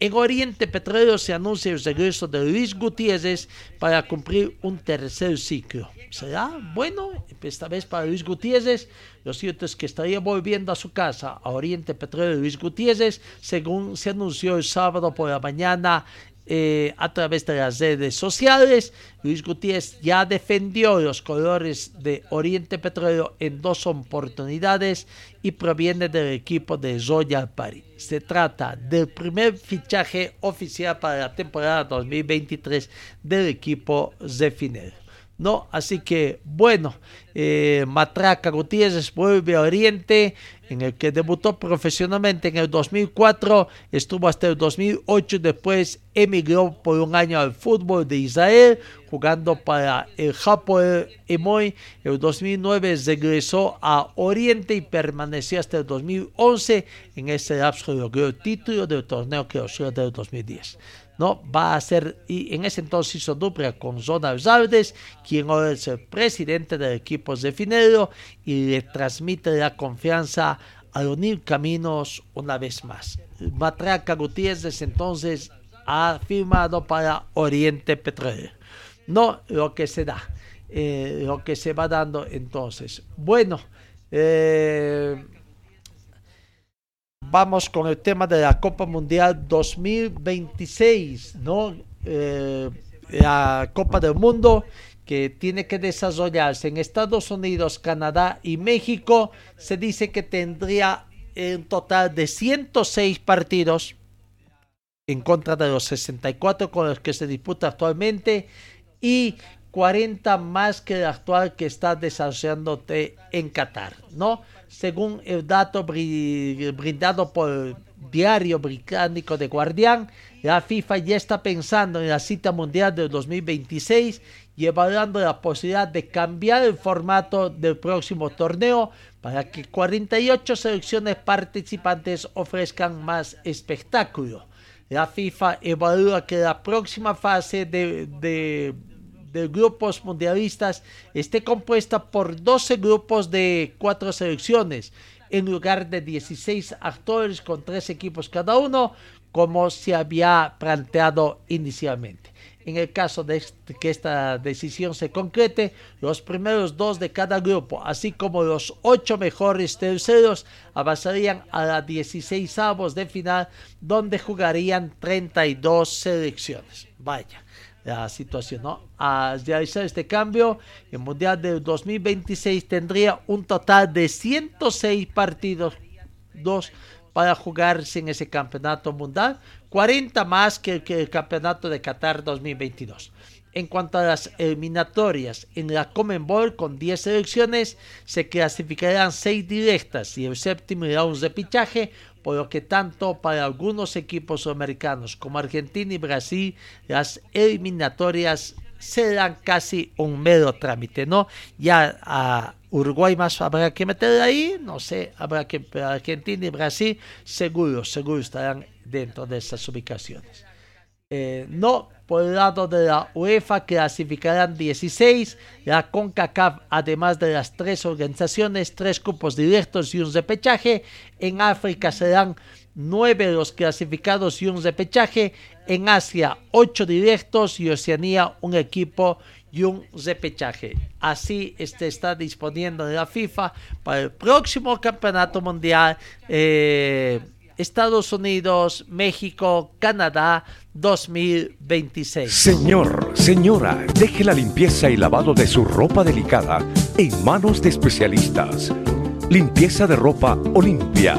En Oriente Petróleo se anuncia el regreso de Luis Gutiérrez para cumplir un tercer ciclo. ¿Será bueno? Esta vez para Luis Gutiérrez. Lo cierto es que estaría volviendo a su casa, a Oriente Petróleo Luis Gutiérrez, según se anunció el sábado por la mañana eh, a través de las redes sociales. Luis Gutiérrez ya defendió los colores de Oriente Petróleo en dos oportunidades y proviene del equipo de Royal Party. Se trata del primer fichaje oficial para la temporada 2023 del equipo Zefinel. ¿no? Así que, bueno, eh, Matraca Gutiérrez vuelve a Oriente, en el que debutó profesionalmente en el 2004, estuvo hasta el 2008 y después emigró por un año al fútbol de Israel, jugando para el Hapoel Emoy. En el 2009 regresó a Oriente y permaneció hasta el 2011. En ese lapso logró el título del torneo que osciló del 2010. ¿no? Va a ser, y en ese entonces hizo dupla con Zona Zaldes, quien ahora es el presidente del equipo de Finero y le transmite la confianza a unir caminos una vez más. Matraca Gutiérrez entonces ha firmado para Oriente Petrolero. No lo que se da, eh, lo que se va dando entonces. Bueno, eh, vamos con el tema de la Copa Mundial 2026, ¿no? Eh, la Copa del Mundo que tiene que desarrollarse en Estados Unidos, Canadá y México, se dice que tendría un total de 106 partidos en contra de los 64 con los que se disputa actualmente y 40 más que el actual que está desarrollándote en Qatar, ¿no? Según el dato brindado por el diario británico de Guardián, la FIFA ya está pensando en la cita mundial del 2026 y evaluando la posibilidad de cambiar el formato del próximo torneo para que 48 selecciones participantes ofrezcan más espectáculo. La FIFA evalúa que la próxima fase de, de grupos mundialistas esté compuesta por 12 grupos de 4 selecciones, en lugar de 16 actores con 3 equipos cada uno, como se había planteado inicialmente. En el caso de que esta decisión se concrete, los primeros dos de cada grupo, así como los ocho mejores terceros, avanzarían a las 16 avos de final, donde jugarían 32 selecciones. Vaya, la situación. ¿no? Al realizar este cambio, el Mundial del 2026 tendría un total de 106 partidos dos para jugarse en ese campeonato mundial, 40 más que, el campeonato de Qatar 2022. En cuanto a las eliminatorias, en la Ball con 10 selecciones se clasificarán 6 directas y el séptimo irá un repichaje por lo que tanto para algunos equipos americanos como Argentina y Brasil, las eliminatorias serán casi un mero trámite, ¿no? Ya a Uruguay más habrá que meter ahí, no sé, habrá que Argentina y Brasil seguro, seguro estarán dentro de esas ubicaciones. Eh, no por el lado de la UEFA clasificarán 16, la CONCACAF, además de las tres organizaciones, tres cupos directos y un repechaje. En África serán nueve los clasificados y un repechaje. En Asia, ocho directos y Oceanía, un equipo y un repechaje. Así este está disponiendo de la FIFA para el próximo campeonato mundial. Eh, Estados Unidos, México, Canadá 2026. Señor, señora, deje la limpieza y lavado de su ropa delicada en manos de especialistas. Limpieza de ropa Olimpia.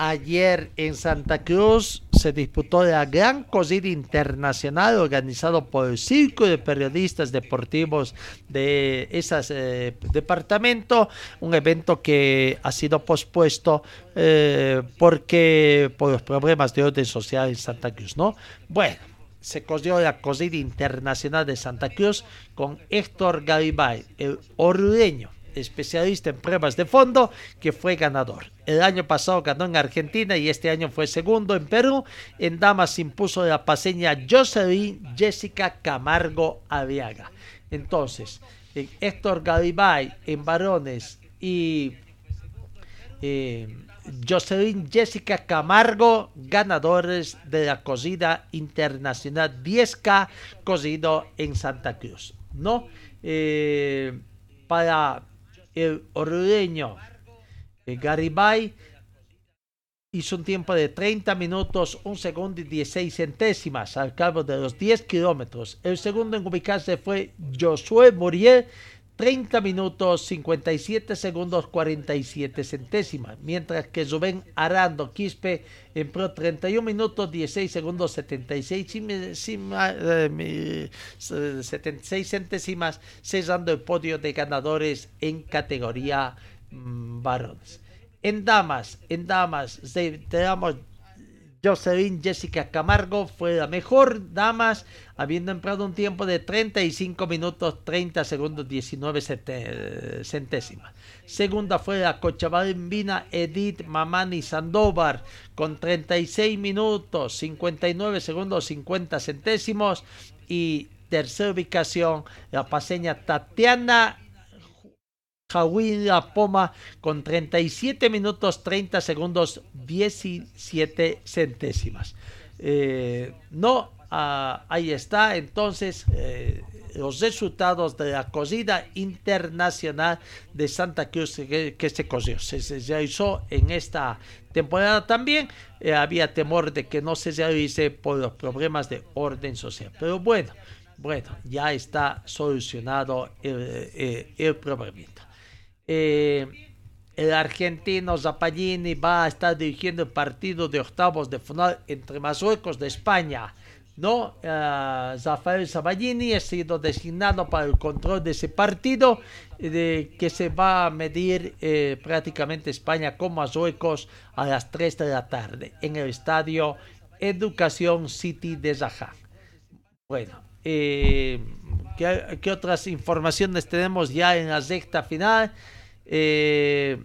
Ayer en Santa Cruz se disputó la Gran Cosida Internacional organizado por el Círculo de Periodistas Deportivos de ese eh, departamento, un evento que ha sido pospuesto eh, porque por los problemas de orden social en Santa Cruz, ¿no? Bueno, se cogió la Cosida Internacional de Santa Cruz con Héctor Garibay, el ordeño especialista en pruebas de fondo, que fue ganador. El año pasado ganó en Argentina y este año fue segundo en Perú. En damas impuso la paseña Jocelyn Jessica Camargo Aviaga. Entonces, Héctor Garibay en varones y eh, Jessica Camargo, ganadores de la cocida internacional 10K cocido en Santa Cruz. ¿no? Eh, para el ordeño eh, Garibay hizo un tiempo de 30 minutos, 1 segundo y 16 centésimas al cabo de los 10 kilómetros. El segundo en ubicarse fue Josué Muriel, 30 minutos, 57 segundos, 47 centésimas. Mientras que Rubén Arando Quispe empleó 31 minutos, 16 segundos, 76, 76 centésimas, cesando el podio de ganadores en categoría mm, varones. En damas, en damas, tenemos Jocelyn Jessica Camargo fue la mejor damas, habiendo empleado un tiempo de 35 minutos 30 segundos 19 centésimas. Segunda fue la cochabambina Edith Mamani Sandoval con 36 minutos 59 segundos 50 centésimos. Y tercera ubicación la paseña Tatiana la Poma con 37 minutos 30 segundos 17 centésimas. Eh, no, ah, ahí está entonces eh, los resultados de la cocina internacional de Santa Cruz que, se cogió. Se, realizó en esta temporada también. Eh, había temor de que no se realice por los problemas de orden social. Pero bueno, bueno, ya está solucionado el problema. Eh, el argentino Zappallini va a estar dirigiendo el partido de octavos de final entre Marruecos de España. ¿no? Uh, Zafael ha sido designado para el control de ese partido de, que se va a medir eh, prácticamente España con Marruecos a las 3 de la tarde en el estadio Educación City de Zaha. Bueno, eh, ¿qué, ¿qué, otras informaciones tenemos ya en la sexta final? Eh,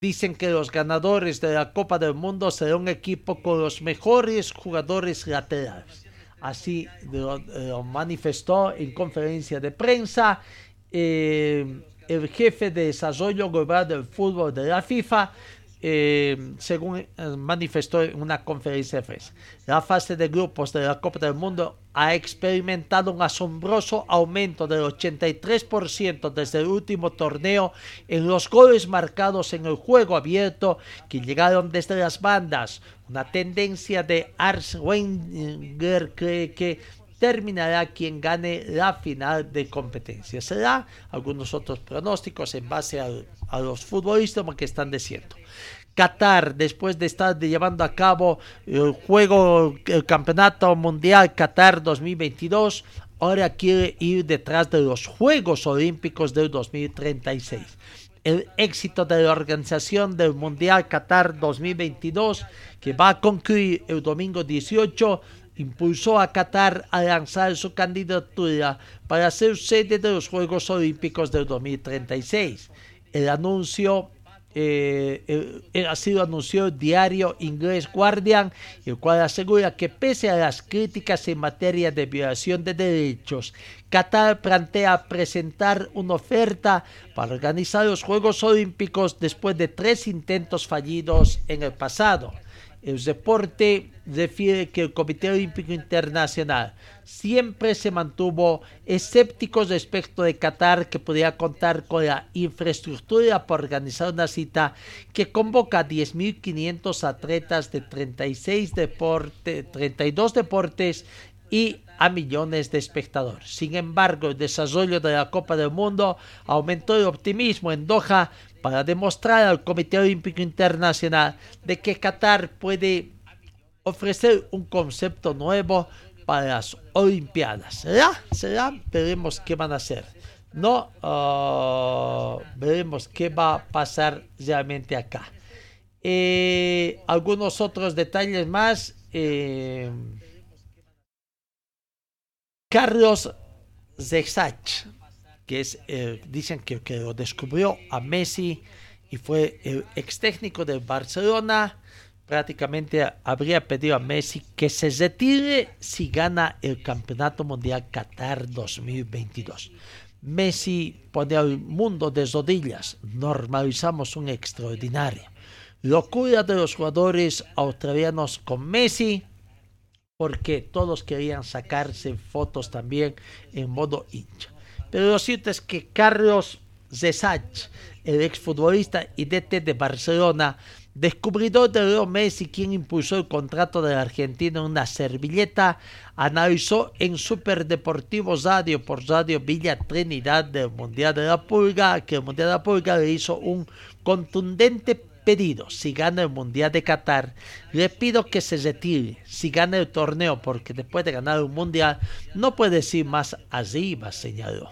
dicen que los ganadores de la Copa del Mundo serán un equipo con los mejores jugadores laterales. Así lo, manifestó en conferencia de prensa eh, el jefe de desarrollo global del fútbol de la FIFA, eh, según eh, manifestó en una conferencia de prensa. La fase de grupos de la Copa del Mundo ha experimentado un asombroso aumento del 83% desde el último torneo en los goles marcados en el juego abierto que llegaron desde las bandas. Una tendencia de Ars Wenger cree que terminará quien gane la final de competencia. Será algunos otros pronósticos en base a, los futbolistas que están diciendo. Qatar, después de estar llevando a cabo el juego, el campeonato mundial Qatar 2022, ahora quiere ir detrás de los Juegos Olímpicos del 2036. El éxito de la organización del Mundial Qatar 2022, que va a concluir el domingo 18, impulsó a Qatar a lanzar su candidatura para ser sede de los Juegos Olímpicos del 2036. El anuncio eh, eh, ha sido anunciado el diario inglés Guardian, el cual asegura que pese a las críticas en materia de violación de derechos, Qatar plantea presentar una oferta para organizar los Juegos Olímpicos después de tres intentos fallidos en el pasado. El deporte refiere que el Comité Olímpico Internacional siempre se mantuvo escéptico respecto de Qatar que podría contar con la infraestructura para organizar una cita que convoca a 10.500 atletas de 36 deporte, 32 deportes y a millones de espectadores. Sin embargo, el desarrollo de la Copa del Mundo aumentó el optimismo en Doha para demostrar al Comité Olímpico Internacional de que Qatar puede ofrecer un concepto nuevo para las Olimpiadas. ¿Será? ¿Será? Veremos qué van a hacer. No, ah, veremos qué va a pasar realmente acá. Eh, algunos otros detalles más. Eh, Carlos Zexach que es, eh, dicen que, que, lo descubrió a Messi y fue el ex técnico de Barcelona. Prácticamente habría pedido a Messi que se retire si gana el Campeonato Mundial Qatar 2022. Messi pone al mundo de rodillas. Normalizamos un extraordinario. Locura de los jugadores australianos con Messi porque todos querían sacarse fotos también en modo hincha. Pero lo cierto es que Carlos Zesach, el exfutbolista y DT de Barcelona, descubridor de Leo Messi, quien impulsó el contrato del argentino en una servilleta, analizó en Super Deportivo Radio por Radio Villa Trinidad del Mundial de la Pulga que el Mundial de la Pulga le hizo un contundente pedido. Si gana el Mundial de Qatar, le pido que se retire. Si gana el torneo, porque después de ganar un Mundial, no puede ir más arriba, señaló.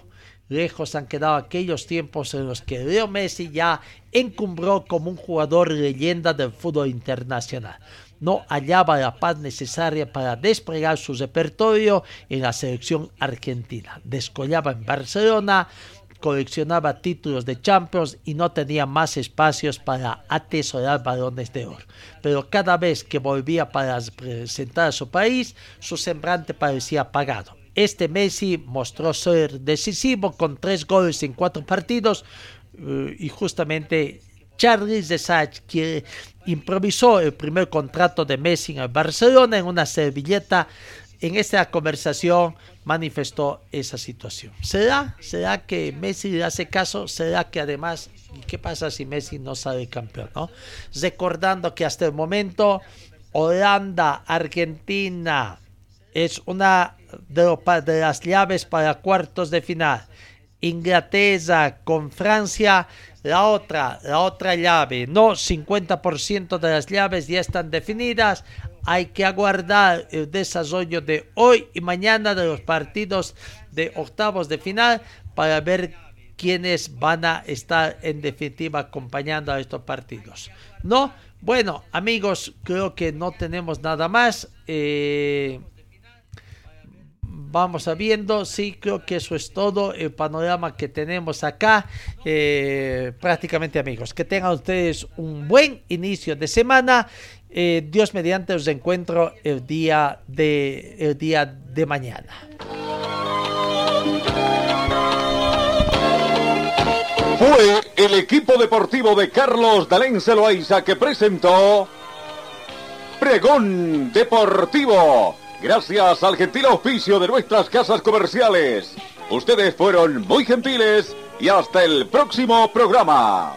Lejos han quedado aquellos tiempos en los que Leo Messi ya encumbró como un jugador leyenda del fútbol internacional. No hallaba la paz necesaria para desplegar su repertorio en la selección argentina. Descollaba en Barcelona, coleccionaba títulos de Champions y no tenía más espacios para atesorar balones de oro. Pero cada vez que volvía para representar a su país, su semblante parecía apagado este Messi mostró ser decisivo con tres goles en cuatro partidos eh, y justamente Charles Desage, que improvisó el primer contrato de Messi en el Barcelona en una servilleta, en esta conversación manifestó esa situación. ¿Será? ¿Será que Messi le hace caso? ¿Será que además, qué pasa si Messi no sale campeón? ¿no? Recordando que hasta el momento Holanda, Argentina, es una de, las llaves para cuartos de final. Inglaterra con Francia, la otra, la otra llave, no 50% de las llaves ya están definidas. Hay que aguardar el desarrollo de hoy y mañana de los partidos de octavos de final para ver quiénes van a estar en definitiva acompañando a estos partidos. ¿No? Bueno, amigos, creo que no tenemos nada más. Eh, vamos a viendo. Sí, creo que eso es todo el panorama que tenemos acá. Eh, prácticamente amigos, que tengan ustedes un buen inicio de semana. Eh, Dios mediante os encuentro el día de, el día de mañana. Fue el equipo deportivo de Carlos Dalén Celoaiza que presentó Pregón Deportivo Gracias al gentil auspicio de nuestras casas comerciales. Ustedes fueron muy gentiles y hasta el próximo programa.